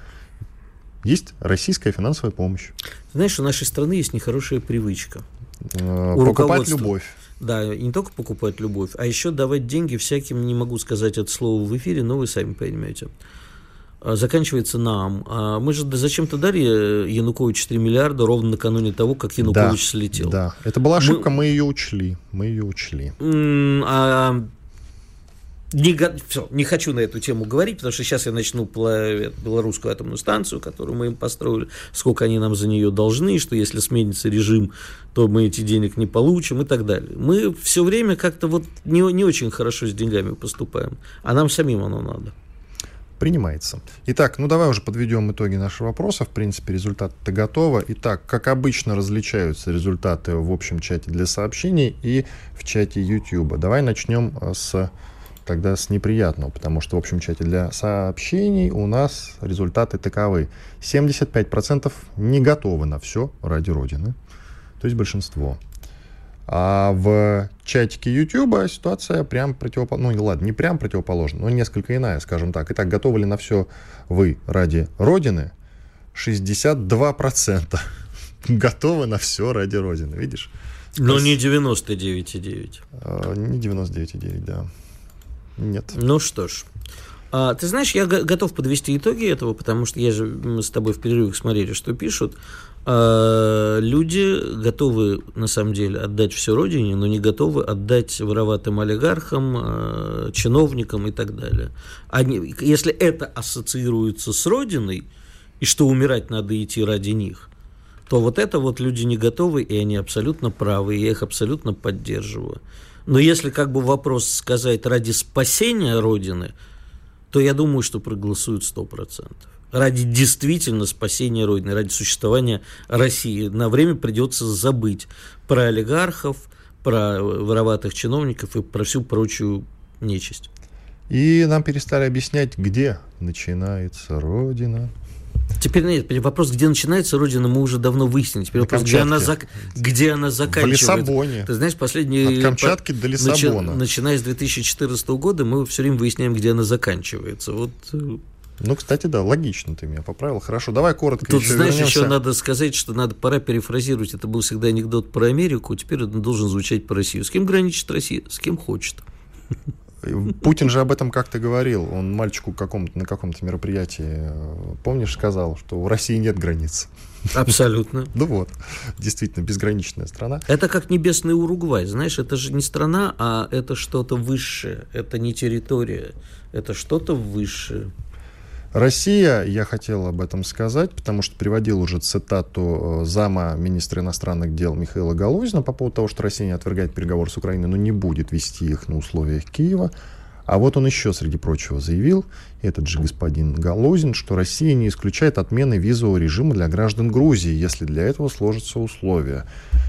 S2: есть российская финансовая помощь.
S3: Знаешь, у нашей страны есть нехорошая привычка.
S2: Э, покупать любовь.
S3: Да, и не только покупать любовь, а еще давать деньги всяким, не могу сказать это слово в эфире, но вы сами поймете. А, заканчивается нам. А мы же зачем-то дали Януковичу 3 миллиарда ровно накануне того, как Янукович да, слетел.
S2: Да, это была ошибка, мы, мы ее учли. Мы ее учли.
S3: А не, все, не хочу на эту тему говорить, потому что сейчас я начну про белорусскую атомную станцию, которую мы им построили, сколько они нам за нее должны, что если сменится режим, то мы эти денег не получим и так далее. Мы все время как-то вот не, не очень хорошо с деньгами поступаем, а нам самим оно надо.
S2: Принимается. Итак, ну давай уже подведем итоги нашего вопроса. В принципе, результаты-то готовы. Итак, как обычно, различаются результаты в общем чате для сообщений и в чате YouTube. Давай начнем э, с тогда с неприятного, потому что в общем чате для сообщений у нас результаты таковы. 75% не готовы на все ради Родины, то есть большинство. А в чатике YouTube ситуация прям противоположна. Ну, ладно, не прям противоположна, но несколько иная, скажем так. Итак, готовы ли на все вы ради Родины? 62% готовы на все ради Родины, видишь?
S3: Но не 99,9.
S2: А, не 99,9, да. Нет.
S3: Ну что ж. А, ты знаешь, я готов подвести итоги этого, потому что я же мы с тобой в перерывах смотрели, что пишут. А, люди готовы, на самом деле, отдать все родине, но не готовы отдать вороватым олигархам, а, чиновникам и так далее. Они, если это ассоциируется с родиной, и что умирать надо идти ради них, то вот это вот люди не готовы, и они абсолютно правы, и я их абсолютно поддерживаю. Но если как бы вопрос сказать ради спасения Родины, то я думаю, что проголосуют 100%. ради действительно спасения Родины, ради существования России. На время придется забыть про олигархов, про вороватых чиновников и про всю прочую нечисть.
S2: И нам перестали объяснять, где начинается Родина.
S3: Теперь нет, вопрос, где начинается Родина, мы уже давно выяснили. Теперь вопрос, где она, зак... где она заканчивается.
S2: В Лиссабоне.
S3: Ты знаешь, последние...
S2: От Камчатки до Лиссабона.
S3: Начи... Начиная с 2014 года мы все время выясняем, где она заканчивается. Вот э,
S2: ну, кстати, да, логично ты меня поправил. Хорошо, давай коротко
S3: Тут,
S2: еще
S3: знаешь,
S2: вернемся.
S3: еще надо сказать, что надо пора перефразировать. Это был всегда анекдот про Америку, теперь он должен звучать про Россию. С кем граничит Россия? С кем хочет.
S2: Путин же об этом как-то говорил. Он мальчику какому-то, на каком-то мероприятии, э, помнишь, сказал, что у России нет границ.
S3: Абсолютно.
S2: Ну вот, действительно, безграничная страна.
S3: Это как небесный Уругвай, знаешь, это же не страна, а это что-то высшее, это не территория, это что-то высшее.
S2: Россия, я хотел об этом сказать, потому что приводил уже цитату э, зама министра иностранных дел Михаила Галузина по поводу того, что Россия не отвергает переговоры с Украиной, но не будет вести их на условиях Киева. А вот он еще, среди прочего, заявил, этот же господин Галузин, что Россия не исключает отмены визового режима для граждан Грузии, если для этого сложатся условия.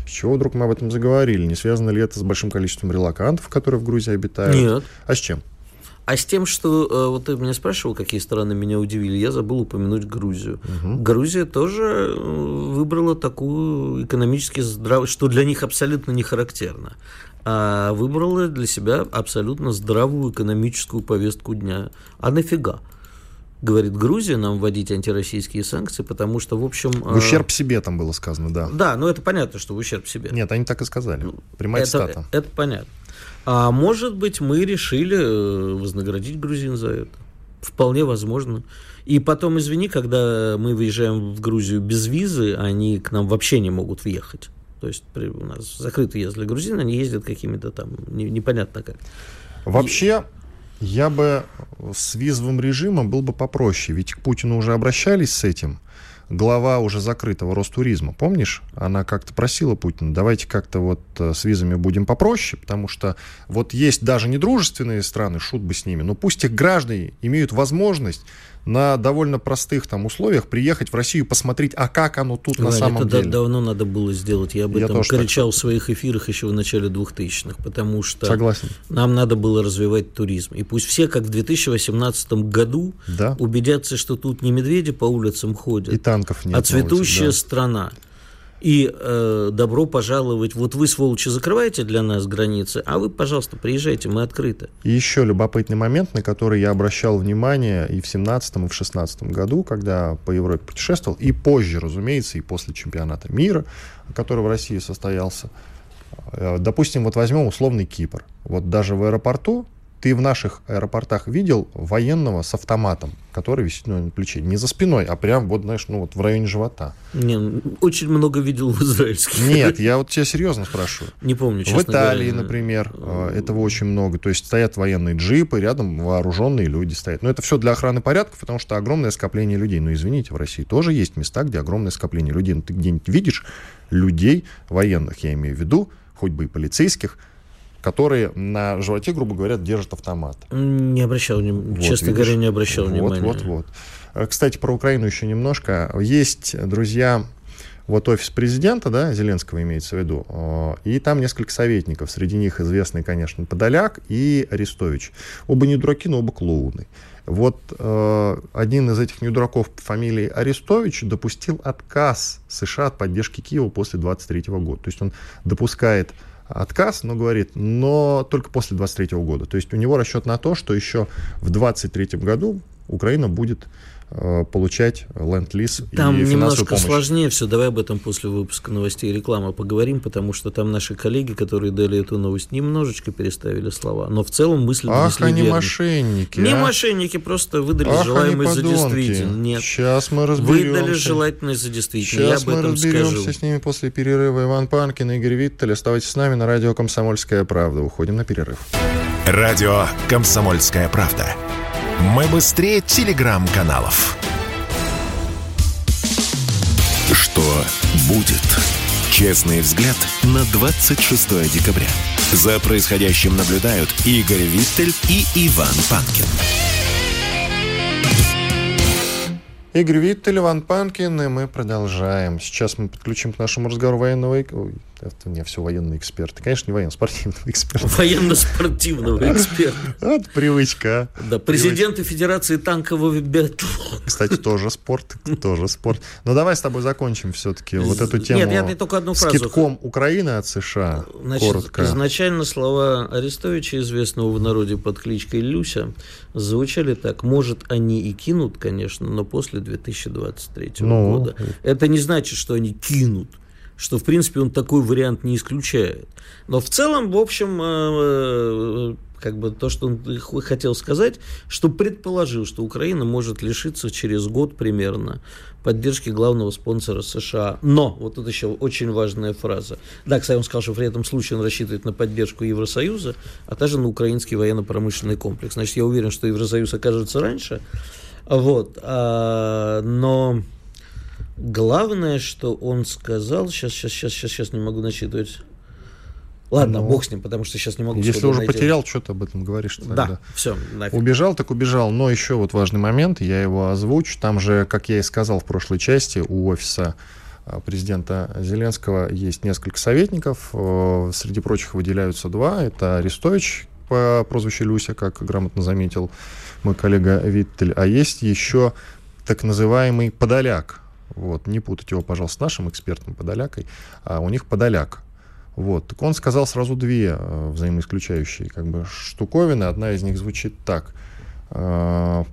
S2: С чего вдруг мы об этом заговорили? Не связано ли это с большим количеством релакантов, которые в Грузии обитают?
S3: Нет.
S2: А с чем?
S3: А с тем, что э, вот ты меня спрашивал, какие страны меня удивили, я забыл упомянуть Грузию. Угу. Грузия тоже э, выбрала такую экономически здравую, что для них абсолютно не характерно, а выбрала для себя абсолютно здравую экономическую повестку дня. А нафига? говорит Грузия, нам вводить антироссийские санкции, потому что, в общем...
S2: В ущерб себе там было сказано, да.
S3: Да, ну это понятно, что в ущерб себе.
S2: Нет, они так и сказали. Прямая
S3: это,
S2: цитата.
S3: Это понятно. А может быть, мы решили э, вознаградить грузин за это. Вполне возможно. И потом, извини, когда мы выезжаем в Грузию без визы, они к нам вообще не могут въехать. То есть у нас закрытый въезд для грузин, они ездят какими-то там, не, непонятно как.
S2: Вообще, я бы с визовым режимом был бы попроще, ведь к Путину уже обращались с этим глава уже закрытого Ростуризма, помнишь? Она как-то просила Путина, давайте как-то вот э, с визами будем попроще, потому что вот есть даже недружественные страны, шут бы с ними, но пусть их граждане имеют возможность на довольно простых там условиях приехать в Россию посмотреть, а как оно тут Ваня, на самом
S3: это
S2: деле.
S3: давно надо было сделать. Я об этом Я кричал в своих эфирах еще в начале 2000-х, потому что
S2: Согласен.
S3: нам надо было развивать туризм. И пусть все, как в 2018 году, да. убедятся, что тут не медведи по улицам ходят,
S2: и танков нет
S3: а цветущая
S2: улице,
S3: да. страна. И э, добро пожаловать. Вот вы, сволочи, закрываете для нас границы, а вы, пожалуйста, приезжайте, мы открыты.
S2: И еще любопытный момент, на который я обращал внимание и в 17 и в 16 году, когда по Европе путешествовал, и позже, разумеется, и после чемпионата мира, который в России состоялся. Э, допустим, вот возьмем условный Кипр. Вот даже в аэропорту ты в наших аэропортах видел военного с автоматом, который висит на плече? Не за спиной, а прям вот, знаешь, ну вот в районе живота.
S3: Не, очень много видел в израильских.
S2: Нет, я вот тебя серьезно спрашиваю.
S3: Не помню, честно
S2: В Италии,
S3: говоря.
S2: например, э, этого очень много. То есть стоят военные джипы, рядом вооруженные люди стоят. Но это все для охраны порядка, потому что огромное скопление людей. Но извините, в России тоже есть места, где огромное скопление людей. Но ты где-нибудь видишь людей, военных, я имею в виду, хоть бы и полицейских, которые на животе, грубо говоря, держат автомат.
S3: Не обращал, вот, честно видишь? говоря, не обращал
S2: вот,
S3: внимания.
S2: Вот, вот, вот. Кстати, про Украину еще немножко. Есть, друзья, вот офис президента, да, Зеленского имеется в виду, э, и там несколько советников. Среди них известный, конечно, Подоляк и Арестович. Оба не дураки, но оба клоуны. Вот э, один из этих недураков по фамилии Арестович допустил отказ США от поддержки Киева после 23 года. То есть он допускает отказ, но говорит, но только после 23 года. То есть у него расчет на то, что еще в 23 году Украина будет получать ленд-лиз и
S3: Там немножко
S2: помощь.
S3: сложнее все. Давай об этом после выпуска новостей и рекламы поговорим, потому что там наши коллеги, которые дали эту новость, немножечко переставили слова. Но в целом мысли
S2: Ах, они
S3: верно.
S2: мошенники.
S3: Не
S2: а?
S3: мошенники, просто выдали
S2: Ах,
S3: желаемое за действительное. Нет.
S2: Сейчас мы разберемся.
S3: Выдали желательное за действительное.
S2: Сейчас
S3: Я об этом
S2: мы разберемся
S3: скажу.
S2: с ними после перерыва. Иван Панкин, Игорь Виттель. Оставайтесь с нами на радио «Комсомольская правда». Уходим на перерыв.
S1: Радио «Комсомольская правда». Мы быстрее телеграм-каналов. Что будет? Честный взгляд на 26 декабря. За происходящим наблюдают Игорь Виттель и Иван Панкин.
S2: Игорь Виттель, Иван Панкин, и мы продолжаем. Сейчас мы подключим к нашему разговору военного... Ой, это не все военные эксперты. Конечно, не военно-спортивного эксперта.
S3: Военно-спортивного эксперта.
S2: Вот привычка.
S3: Да, президенты Федерации танкового биатлона.
S2: Кстати, тоже спорт, тоже спорт. Но давай с тобой закончим все-таки вот эту тему.
S3: Нет, я только одну фразу.
S2: С китком Украины от США.
S3: Значит, коротко. изначально слова Арестовича, известного в народе под кличкой Люся, звучали так. Может, они и кинут, конечно, но после 2023 ну, года. Это не значит, что они кинут что, в принципе, он такой вариант не исключает. Но в целом, в общем, э, э, как бы то, что он хотел сказать, что предположил, что Украина может лишиться через год примерно поддержки главного спонсора США. Но, вот тут еще очень важная фраза. Да, кстати, он сказал, что в этом случае он рассчитывает на поддержку Евросоюза, а также на украинский военно-промышленный комплекс. Значит, я уверен, что Евросоюз окажется раньше. Вот. А, но Главное, что он сказал, сейчас, сейчас, сейчас, сейчас, сейчас не могу начитывать. Ладно, ну, бог с ним, потому что сейчас не могу.
S2: Если уже найти. потерял, что ты об этом говоришь? Тогда.
S3: Да, все.
S2: Нафиг. Убежал, так убежал. Но еще вот важный момент, я его озвучу. Там же, как я и сказал в прошлой части, у офиса а, президента Зеленского есть несколько советников. Среди прочих выделяются два. Это Арестович по прозвищу Люся, как грамотно заметил мой коллега Виттель. А есть еще так называемый Подоляк вот, не путать его, пожалуйста, с нашим экспертом Подолякой, а у них Подоляк. Вот. Так он сказал сразу две э, взаимоисключающие как бы, штуковины. Одна из них звучит так. Э,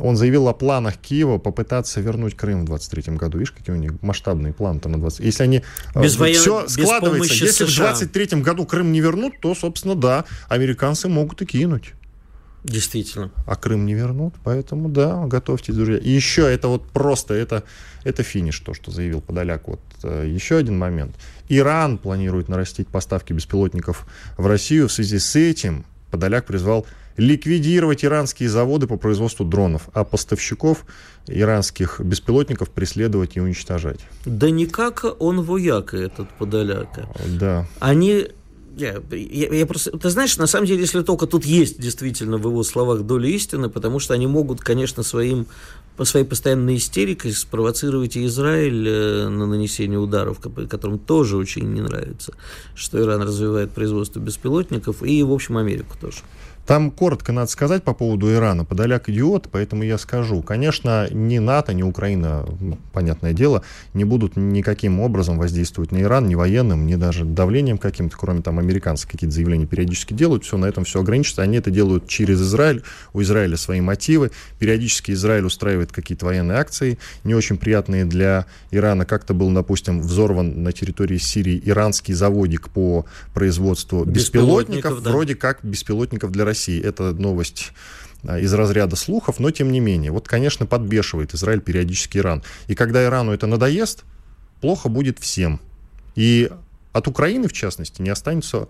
S2: он заявил о планах Киева попытаться вернуть Крым в 23 году. Видишь, какие у них масштабные планы-то на 20... Если они...
S3: Э, без воен...
S2: Все складывается. Если США. в 23 году Крым не вернут, то, собственно, да, американцы могут и кинуть.
S3: Действительно.
S2: А Крым не вернут, поэтому да, готовьтесь, друзья. И еще это вот просто, это, это финиш, то, что заявил Подоляк. Вот э, еще один момент. Иран планирует нарастить поставки беспилотников в Россию. В связи с этим Подоляк призвал ликвидировать иранские заводы по производству дронов, а поставщиков иранских беспилотников преследовать и уничтожать.
S3: Да никак он вояка, этот Подоляка.
S2: Да.
S3: Они я, я, я просто, ты знаешь, на самом деле, если только тут есть действительно в его словах доля истины, потому что они могут, конечно, своим, по своей постоянной истерикой спровоцировать и Израиль э, на нанесение ударов, которым тоже очень не нравится, что Иран развивает производство беспилотников, и, в общем, Америку тоже.
S2: Там коротко надо сказать по поводу Ирана. Подоляк идиот, поэтому я скажу. Конечно, ни НАТО, ни Украина, понятное дело, не будут никаким образом воздействовать на Иран, ни военным, ни даже давлением каким-то, кроме там американцев какие-то заявления периодически делают. Все, на этом все ограничится. Они это делают через Израиль. У Израиля свои мотивы. Периодически Израиль устраивает какие-то военные акции, не очень приятные для Ирана. Как-то был, допустим, взорван на территории Сирии иранский заводик по производству беспилотников. беспилотников да. Вроде как беспилотников для России. Это новость а, из разряда слухов, но тем не менее. Вот, конечно, подбешивает Израиль периодически Иран. И когда Ирану это надоест, плохо будет всем. И от Украины, в частности, не останется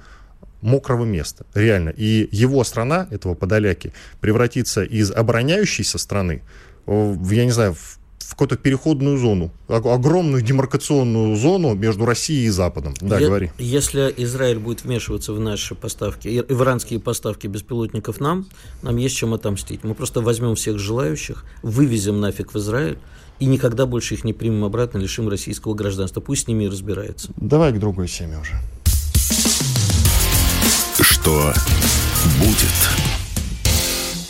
S2: мокрого места, реально. И его страна, этого Подоляки, превратится из обороняющейся страны в, я не знаю, в в какую-то переходную зону, огромную демаркационную зону между Россией и Западом. Да,
S3: Е-
S2: говори.
S3: Если Израиль будет вмешиваться в наши поставки, иранские поставки беспилотников нам, нам есть чем отомстить. Мы просто возьмем всех желающих, вывезем нафиг в Израиль, и никогда больше их не примем обратно, лишим российского гражданства. Пусть с ними и разбирается.
S2: Давай к другой теме уже.
S1: Что будет?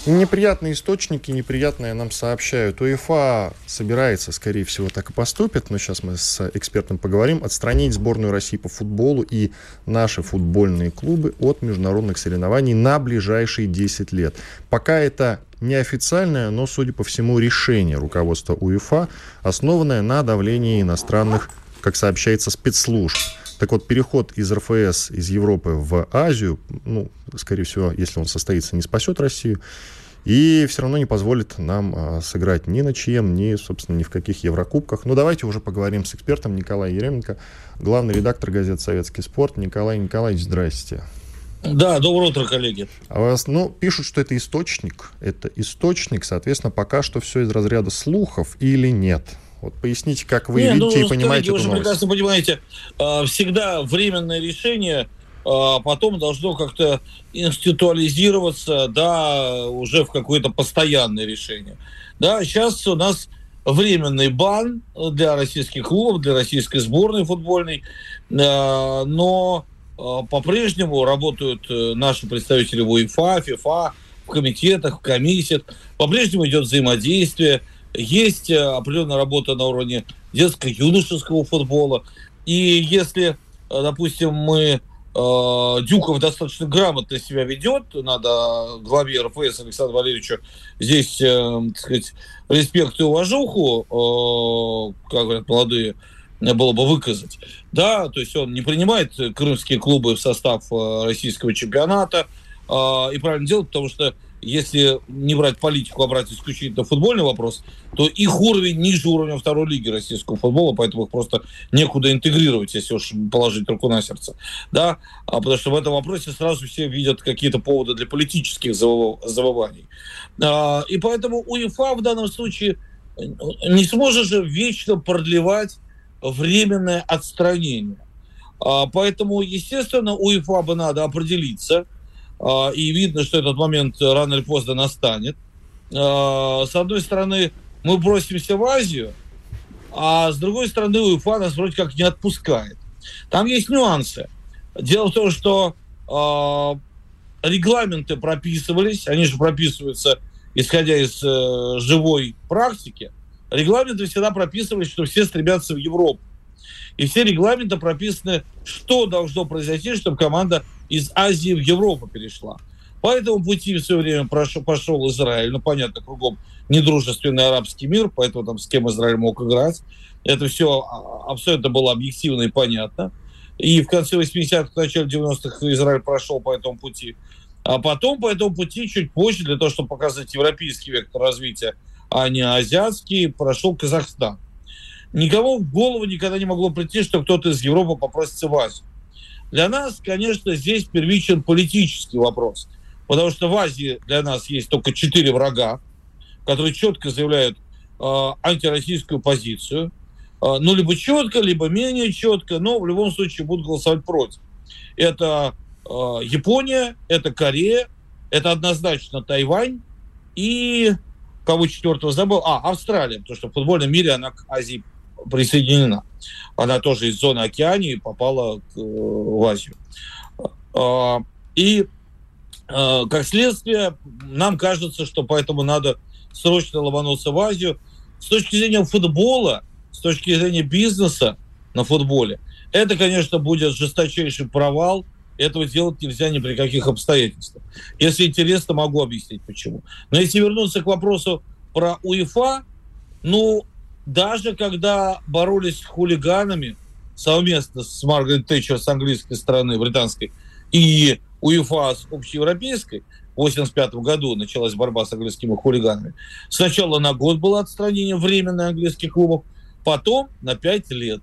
S2: Неприятные источники, неприятные нам сообщают. УЕФА собирается, скорее всего, так и поступит, но сейчас мы с экспертом поговорим, отстранить сборную России по футболу и наши футбольные клубы от международных соревнований на ближайшие 10 лет. Пока это неофициальное, но, судя по всему, решение руководства УЕФА, основанное на давлении иностранных, как сообщается, спецслужб. Так вот, переход из РФС, из Европы в Азию, ну, скорее всего, если он состоится, не спасет Россию. И все равно не позволит нам а, сыграть ни на чем, ни, собственно, ни в каких Еврокубках. Ну, давайте уже поговорим с экспертом Николаем Еременко, главный редактор газеты «Советский спорт». Николай Николаевич, здрасте.
S5: Да, доброе утро, коллеги.
S2: А вас, ну, пишут, что это источник. Это источник, соответственно, пока что все из разряда слухов или нет? Вот поясните, как вы Не, видите ну, и понимаете
S5: скажите, эту вы же прекрасно понимаете, а, всегда временное решение а, потом должно как-то институализироваться, да, уже в какое-то постоянное решение. Да, сейчас у нас временный бан для российских клубов, для российской сборной футбольной, но по-прежнему работают наши представители в УЕФА, ФИФА, в комитетах, в комиссиях, по-прежнему идет взаимодействие, есть определенная работа на уровне детско-юношеского футбола. И если, допустим, мы Э, Дюков достаточно грамотно себя ведет. Надо главе РФС Александру Валерьевичу здесь, э, так сказать, респект и уважуху, э, как говорят молодые, было бы выказать. Да, то есть он не принимает крымские клубы в состав российского чемпионата, и правильно делает, потому что если не брать политику, а брать исключительно футбольный вопрос, то их уровень ниже уровня второй лиги российского футбола, поэтому их просто некуда интегрировать, если уж положить руку на сердце. Да? А потому что в этом вопросе сразу все видят какие-то поводы для политических завываний. А, и поэтому УЕФА в данном случае не сможет же вечно продлевать временное отстранение. А, поэтому, естественно, УЕФА бы надо определиться – и видно, что этот момент рано или поздно настанет. А, с одной стороны, мы бросимся в Азию, а с другой стороны, УЕФА нас вроде как не отпускает. Там есть нюансы. Дело в том, что э, регламенты прописывались, они же прописываются, исходя из э, живой практики. Регламенты всегда прописывались, что все стремятся в Европу. И все регламенты прописаны, что должно произойти, чтобы команда из Азии в Европу перешла. По этому пути все время прошел, пошел Израиль. Ну, понятно, кругом недружественный арабский мир, поэтому там с кем Израиль мог играть. Это все абсолютно было объективно и понятно. И в конце 80-х, в начале 90-х Израиль прошел по этому пути. А потом по этому пути, чуть позже, для того, чтобы показать европейский вектор развития, а не азиатский, прошел Казахстан. Никому в голову никогда не могло прийти, что кто-то из Европы попросится в Азию. Для нас, конечно, здесь первичен политический вопрос. Потому что в Азии для нас есть только четыре врага, которые четко заявляют э, антироссийскую позицию. Э, ну, либо четко, либо менее четко, но в любом случае будут голосовать против. Это э, Япония, это Корея, это однозначно Тайвань и кого четвертого забыл? А, Австралия, потому что в футбольном мире она к Азии присоединена. Она тоже из зоны Океании попала в Азию. А, и а, как следствие, нам кажется, что поэтому надо срочно ломануться в Азию. С точки зрения футбола, с точки зрения бизнеса на футболе, это, конечно, будет жесточайший провал. Этого делать нельзя ни при каких обстоятельствах. Если интересно, могу объяснить почему. Но если вернуться к вопросу про УЕФА, ну, даже когда боролись с хулиганами совместно с Маргарет Тэтчер с английской стороны, британской, и УЕФА с общеевропейской, в 1985 году началась борьба с английскими хулиганами. Сначала на год было отстранение временное английских клубов, потом на 5 лет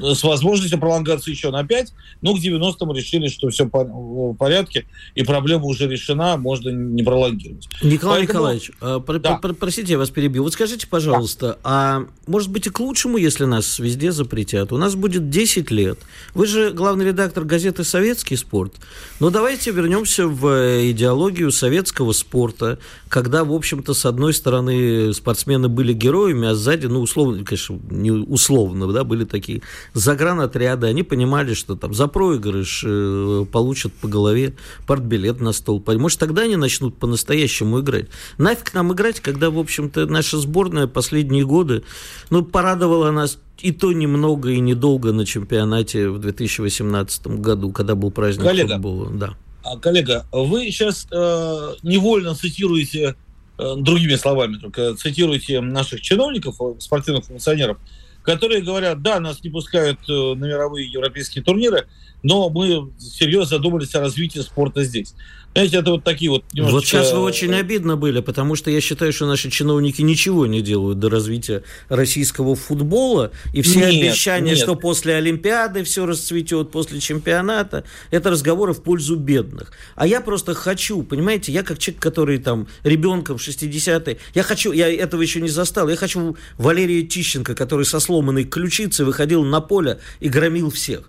S5: с возможностью пролонгации еще на 5, но к 90-му решили, что все в порядке, и проблема уже решена, можно не пролонгировать.
S3: Николай Поэтому... Николаевич, а, да. простите, я вас перебью. Вот скажите, пожалуйста, да. а может быть и к лучшему, если нас везде запретят? У нас будет 10 лет. Вы же главный редактор газеты «Советский спорт». Но давайте вернемся в идеологию советского спорта, когда, в общем-то, с одной стороны спортсмены были героями, а сзади, ну, условно, конечно, не условно, да, были такие загранотряды, они понимали, что там за проигрыш э, получат по голове партбилет на стол. Может, тогда они начнут по-настоящему играть. Нафиг нам играть, когда, в общем-то, наша сборная последние годы, ну, порадовала нас и то немного и недолго на чемпионате в 2018 году, когда был праздник
S5: коллега,
S3: футбола. Да.
S5: А, коллега, вы сейчас э, невольно цитируете, э, другими словами только, цитируете наших чиновников, спортивных функционеров, которые говорят, да, нас не пускают э, на мировые европейские турниры, но мы серьезно задумались о развитии спорта здесь. Знаете, это вот такие вот...
S3: Немножечко... Вот сейчас вы очень обидно были, потому что я считаю, что наши чиновники ничего не делают до развития российского футбола, и все нет, обещания, нет. что после Олимпиады все расцветет, после чемпионата, это разговоры в пользу бедных. А я просто хочу, понимаете, я как человек, который там ребенком в 60-е, я хочу, я этого еще не застал, я хочу Валерия Тищенко, который со сломанной ключицей выходил на поле и громил всех.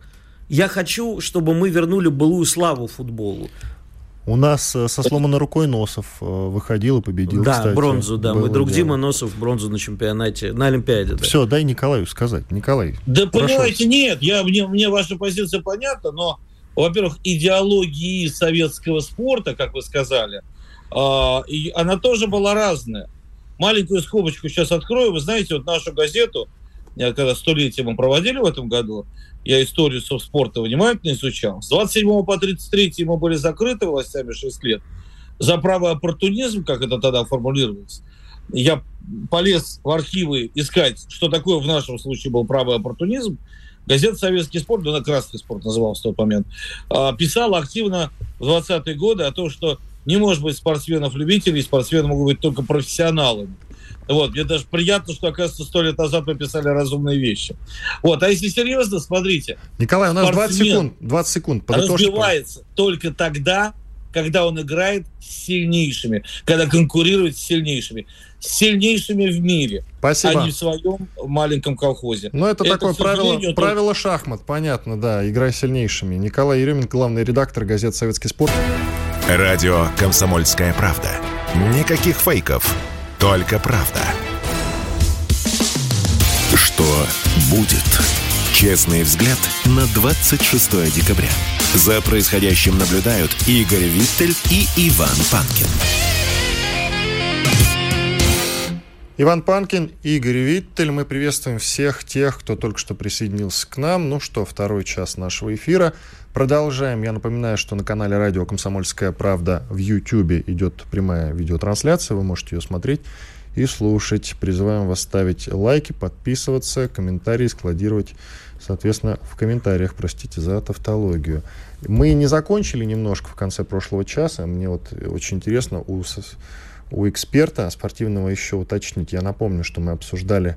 S3: Я хочу, чтобы мы вернули былую славу футболу.
S2: У нас э, со сломанной рукой Носов э, выходил и победил,
S3: Да,
S2: кстати.
S3: бронзу, да. Мой друг
S2: дело.
S3: Дима Носов бронзу на чемпионате, на Олимпиаде. Да.
S2: Все, дай Николаю сказать. Николай,
S5: Да
S2: Прошу
S5: понимаете,
S2: вас.
S5: нет, я, мне, мне ваша позиция понятна, но, во-первых, идеологии советского спорта, как вы сказали, а, и она тоже была разная. Маленькую скобочку сейчас открою. Вы знаете, вот нашу газету, когда столетие мы проводили в этом году, я историю совспорта внимательно изучал. С 27 по 33 мы были закрыты властями 6 лет за правый оппортунизм, как это тогда формулировалось. Я полез в архивы искать, что такое в нашем случае был правый оппортунизм. Газета «Советский спорт», да, она «Красный спорт» называлась в тот момент, а, писала активно в 20-е годы о том, что не может быть спортсменов-любителей, спортсмены могут быть только профессионалами. Вот, мне даже приятно, что, оказывается, сто лет назад мы писали разумные вещи. Вот, а если серьезно, смотрите,
S2: Николай, у нас 20
S5: Спортсмен
S2: секунд. 20 секунд.
S5: Разбивается только тогда, когда он играет с сильнейшими, когда конкурирует с сильнейшими. С сильнейшими в мире,
S2: Спасибо.
S5: а не в своем маленьком колхозе.
S2: Ну, это,
S5: Это,
S2: такое правило,
S5: только-
S2: правило шахмат, понятно, да, играй сильнейшими. Николай Еременко, главный редактор газет «Советский спорт».
S1: Радио «Комсомольская правда». Никаких фейков, только правда. Что будет? Честный взгляд на 26 декабря. За происходящим наблюдают Игорь Виттель и Иван Панкин.
S2: Иван Панкин, Игорь Виттель. Мы приветствуем всех тех, кто только что присоединился к нам. Ну что, второй час нашего эфира. Продолжаем. Я напоминаю, что на канале радио «Комсомольская правда» в YouTube идет прямая видеотрансляция. Вы можете ее смотреть и слушать. Призываем вас ставить лайки, подписываться, комментарии складировать, соответственно, в комментариях. Простите за тавтологию. Мы не закончили немножко в конце прошлого часа. Мне вот очень интересно у, у эксперта спортивного еще уточнить. Я напомню, что мы обсуждали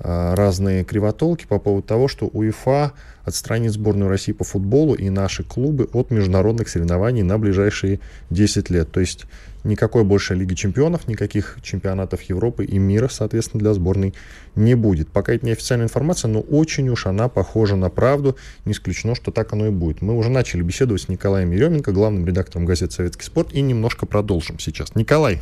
S2: разные кривотолки по поводу того, что УЕФА отстранит сборную России по футболу и наши клубы от международных соревнований на ближайшие 10 лет. То есть никакой больше Лиги чемпионов, никаких чемпионатов Европы и мира, соответственно, для сборной не будет. Пока это неофициальная информация, но очень уж она похожа на правду. Не исключено, что так оно и будет. Мы уже начали беседовать с Николаем Еременко, главным редактором газеты «Советский спорт», и немножко продолжим сейчас. Николай,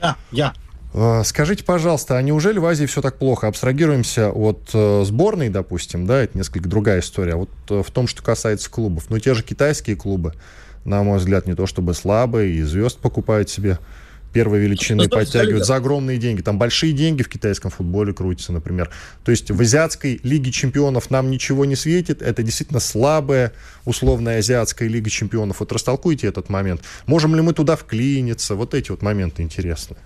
S5: Да, я.
S2: Э, Скажите, пожалуйста, а неужели в Азии все так плохо? Абстрагируемся от э, сборной, допустим, да, это несколько другая история. А вот э, в том, что касается клубов. Ну, те же китайские клубы, на мой взгляд, не то чтобы слабые, и звезд покупают себе первой величины,
S5: Ну,
S2: подтягивают за огромные деньги. Там большие деньги в китайском футболе крутятся, например. То есть в азиатской лиге чемпионов нам ничего не светит. Это действительно слабая условная азиатская лига чемпионов. Вот растолкуйте этот момент. Можем ли мы туда вклиниться? Вот эти вот моменты интересны.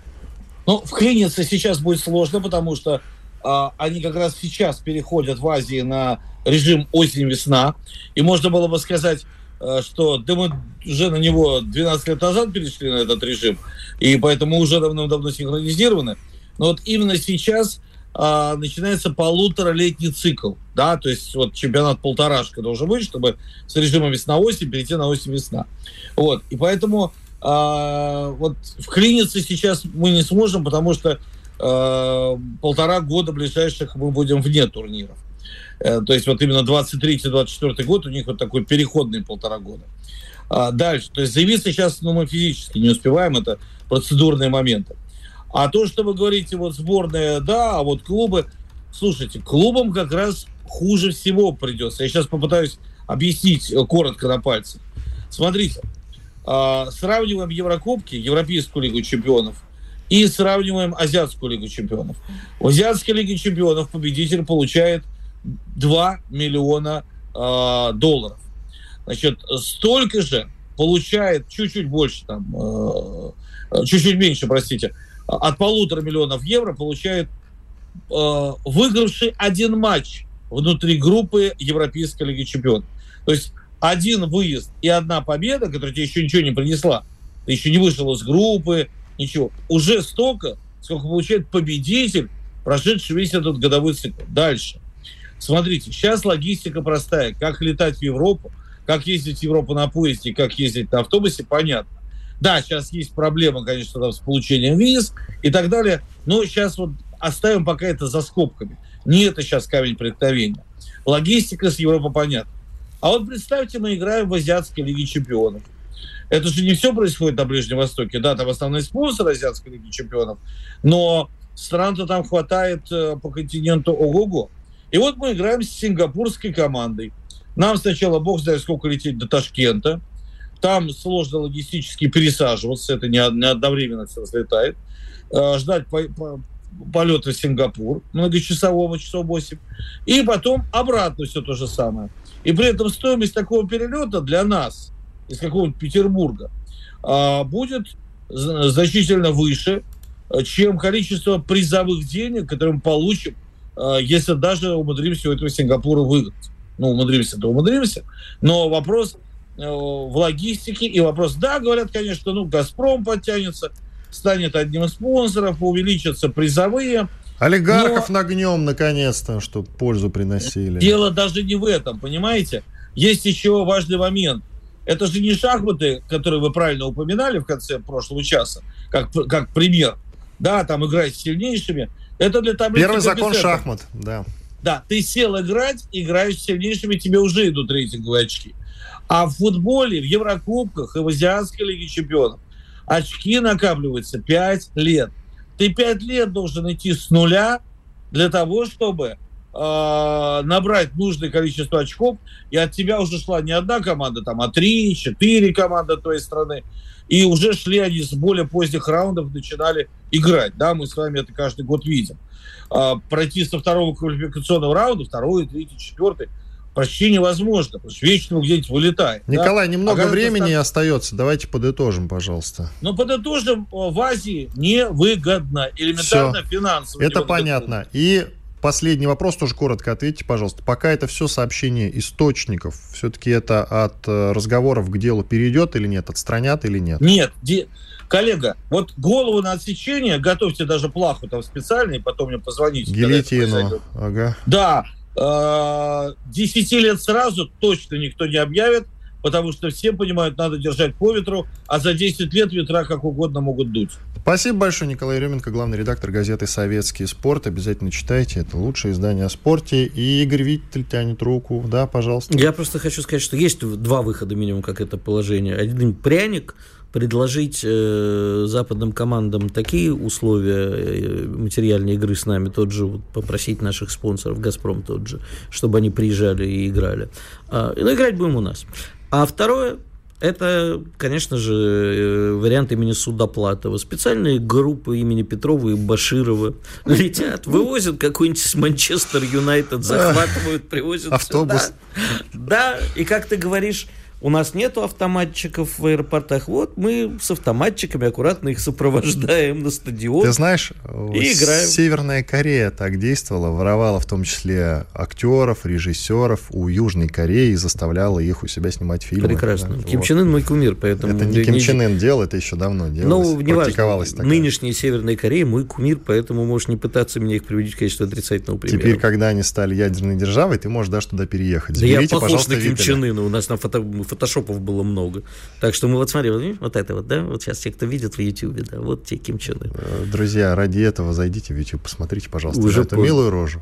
S5: Ну, вклиниться сейчас будет сложно, потому что а, они как раз сейчас переходят в Азии на режим осень-весна. И можно было бы сказать, э, что да мы уже на него 12 лет назад перешли на этот режим, и поэтому уже давно-давно синхронизированы. Но вот именно сейчас а, начинается полуторалетний цикл, да, то есть вот чемпионат полторашка должен быть, чтобы с режима весна-осень перейти на осень-весна. Вот, и поэтому а, вот вклиниться сейчас мы не сможем, потому что а, полтора года ближайших мы будем вне турниров. Э, То есть вот именно 23-24 год у них вот такой переходный полтора года. А, дальше. То есть заявиться сейчас ну, мы физически не успеваем, это процедурные моменты. А то, что вы говорите, вот сборная, да, а вот клубы, слушайте, клубам как раз хуже всего придется. Я сейчас попытаюсь объяснить э, коротко на пальцах. Смотрите, а, сравниваем Еврокубки, Европейскую лигу чемпионов, и сравниваем Азиатскую лигу чемпионов. В Азиатской лиге чемпионов победитель получает 2 миллиона э, долларов. Значит, столько же получает чуть-чуть больше, там, э, чуть-чуть меньше, простите, от полутора миллионов евро получает э, выигравший один матч внутри группы Европейской лиги чемпионов. То есть один выезд и одна победа, которая тебе еще ничего не принесла, ты еще не вышел из группы, ничего, уже столько, сколько получает победитель, прошедший весь этот годовой цикл. Дальше. Смотрите, сейчас логистика простая. Как летать в Европу, как ездить в Европу на поезде, как ездить на автобусе, понятно. Да, сейчас есть проблема, конечно, там, с получением виз и так далее, но сейчас вот оставим пока это за скобками. Не это сейчас камень преткновения. Логистика с Европой понятна. А вот представьте, мы играем в Азиатской лиге чемпионов. Это же не все происходит на Ближнем Востоке. Да, там основные спонсоры Азиатской лиги чемпионов, но стран-то там хватает э, по континенту ого-го. И вот мы играем с сингапурской командой. Нам сначала, бог знает, сколько лететь до Ташкента. Там сложно логистически пересаживаться, это не одновременно все взлетает. Э, ждать по, по, полета в Сингапур многочасового, часов 8. И потом обратно все то же самое. И при этом стоимость такого перелета для нас из какого-нибудь Петербурга а, будет значительно выше, чем количество призовых денег, которые мы получим, а, если даже умудримся у этого Сингапура выиграть. Ну, умудримся, то умудримся. Но вопрос э, в логистике и вопрос, да, говорят, конечно, ну, «Газпром» подтянется, станет одним из спонсоров, увеличатся призовые.
S2: Олигархов но... нагнем, наконец-то, чтобы пользу приносили.
S5: Дело даже не в этом, понимаете? Есть еще важный момент. Это же не шахматы, которые вы правильно упоминали в конце прошлого часа, как, как пример. Да, там играть с сильнейшими. Это для таблицы.
S2: Первый закон шахмат, да.
S5: Да, ты сел играть, играешь с сильнейшими, тебе уже идут рейтинговые очки. А в футболе, в Еврокубках и в Азиатской лиге чемпионов очки накапливаются 5 лет. Ты 5 лет должен идти с нуля для того, чтобы э, набрать нужное количество очков, и от тебя уже шла не одна команда, там, а три, четыре команды той страны, и уже шли они с более поздних раундов, начинали играть. Да, мы с вами это каждый год видим. Э, пройти со второго квалификационного раунда, второй, третий, четвертый, почти невозможно, потому что вечно где-нибудь вылетает.
S2: Николай, да? немного а времени стар... остается, давайте подытожим, пожалуйста.
S5: Ну, подытожим, в Азии невыгодно, элементарно
S2: Все.
S5: финансово.
S2: Это понятно. И последний вопрос, тоже коротко ответьте, пожалуйста. Пока это все сообщение источников, все-таки это от э, разговоров к делу перейдет или нет, отстранят или нет?
S5: Нет, де... коллега, вот голову на отсечение, готовьте даже плаху там специально, и потом мне позвоните.
S2: Гильотину, ага.
S5: Да, э, десяти лет сразу точно никто не объявит, потому что все понимают, надо держать по ветру, а за 10 лет ветра как угодно могут дуть.
S2: Спасибо большое, Николай Еременко, главный редактор газеты «Советский спорт». Обязательно читайте, это лучшее издание о спорте. И Игорь Виттель тянет руку. Да, пожалуйста.
S3: Я просто хочу сказать, что есть два выхода минимум, как это положение. Один пряник, предложить э, западным командам такие условия э, материальной игры с нами, тот же, вот, попросить наших спонсоров, «Газпром» тот же, чтобы они приезжали и играли. А, но играть будем у нас. А второе, это, конечно же, э, вариант имени Судоплатова. Специальные группы имени Петрова и Баширова летят, вывозят какой-нибудь с Манчестер Юнайтед, захватывают, привозят
S2: Автобус.
S3: Сюда. Да, и как ты говоришь, у нас нету автоматчиков в аэропортах. Вот мы с автоматчиками аккуратно их сопровождаем на стадион.
S2: Ты знаешь, и играем. Северная Корея так действовала, воровала в том числе актеров, режиссеров у Южной Кореи и заставляла их у себя снимать фильмы.
S3: Прекрасно. Да, Ким вот. Чен Ын мой кумир, поэтому...
S2: Это не Ким Чен Ын делал, это еще давно делалось.
S3: Ну, неважно. Нынешняя Северная Корея мой кумир, поэтому можешь не пытаться меня их приводить в качестве отрицательного примера.
S2: Теперь, когда они стали ядерной державой, ты можешь даже туда переехать.
S3: Заберите, да я похож на Ким Чен Ына. У нас на фото фотошопов было много. Так что мы вот смотри, вот, вот это вот, да, вот сейчас те, кто видит в YouTube, да, вот те Ким Чен
S2: Друзья, ради этого зайдите в YouTube, посмотрите, пожалуйста, Уже эту поздно. милую рожу.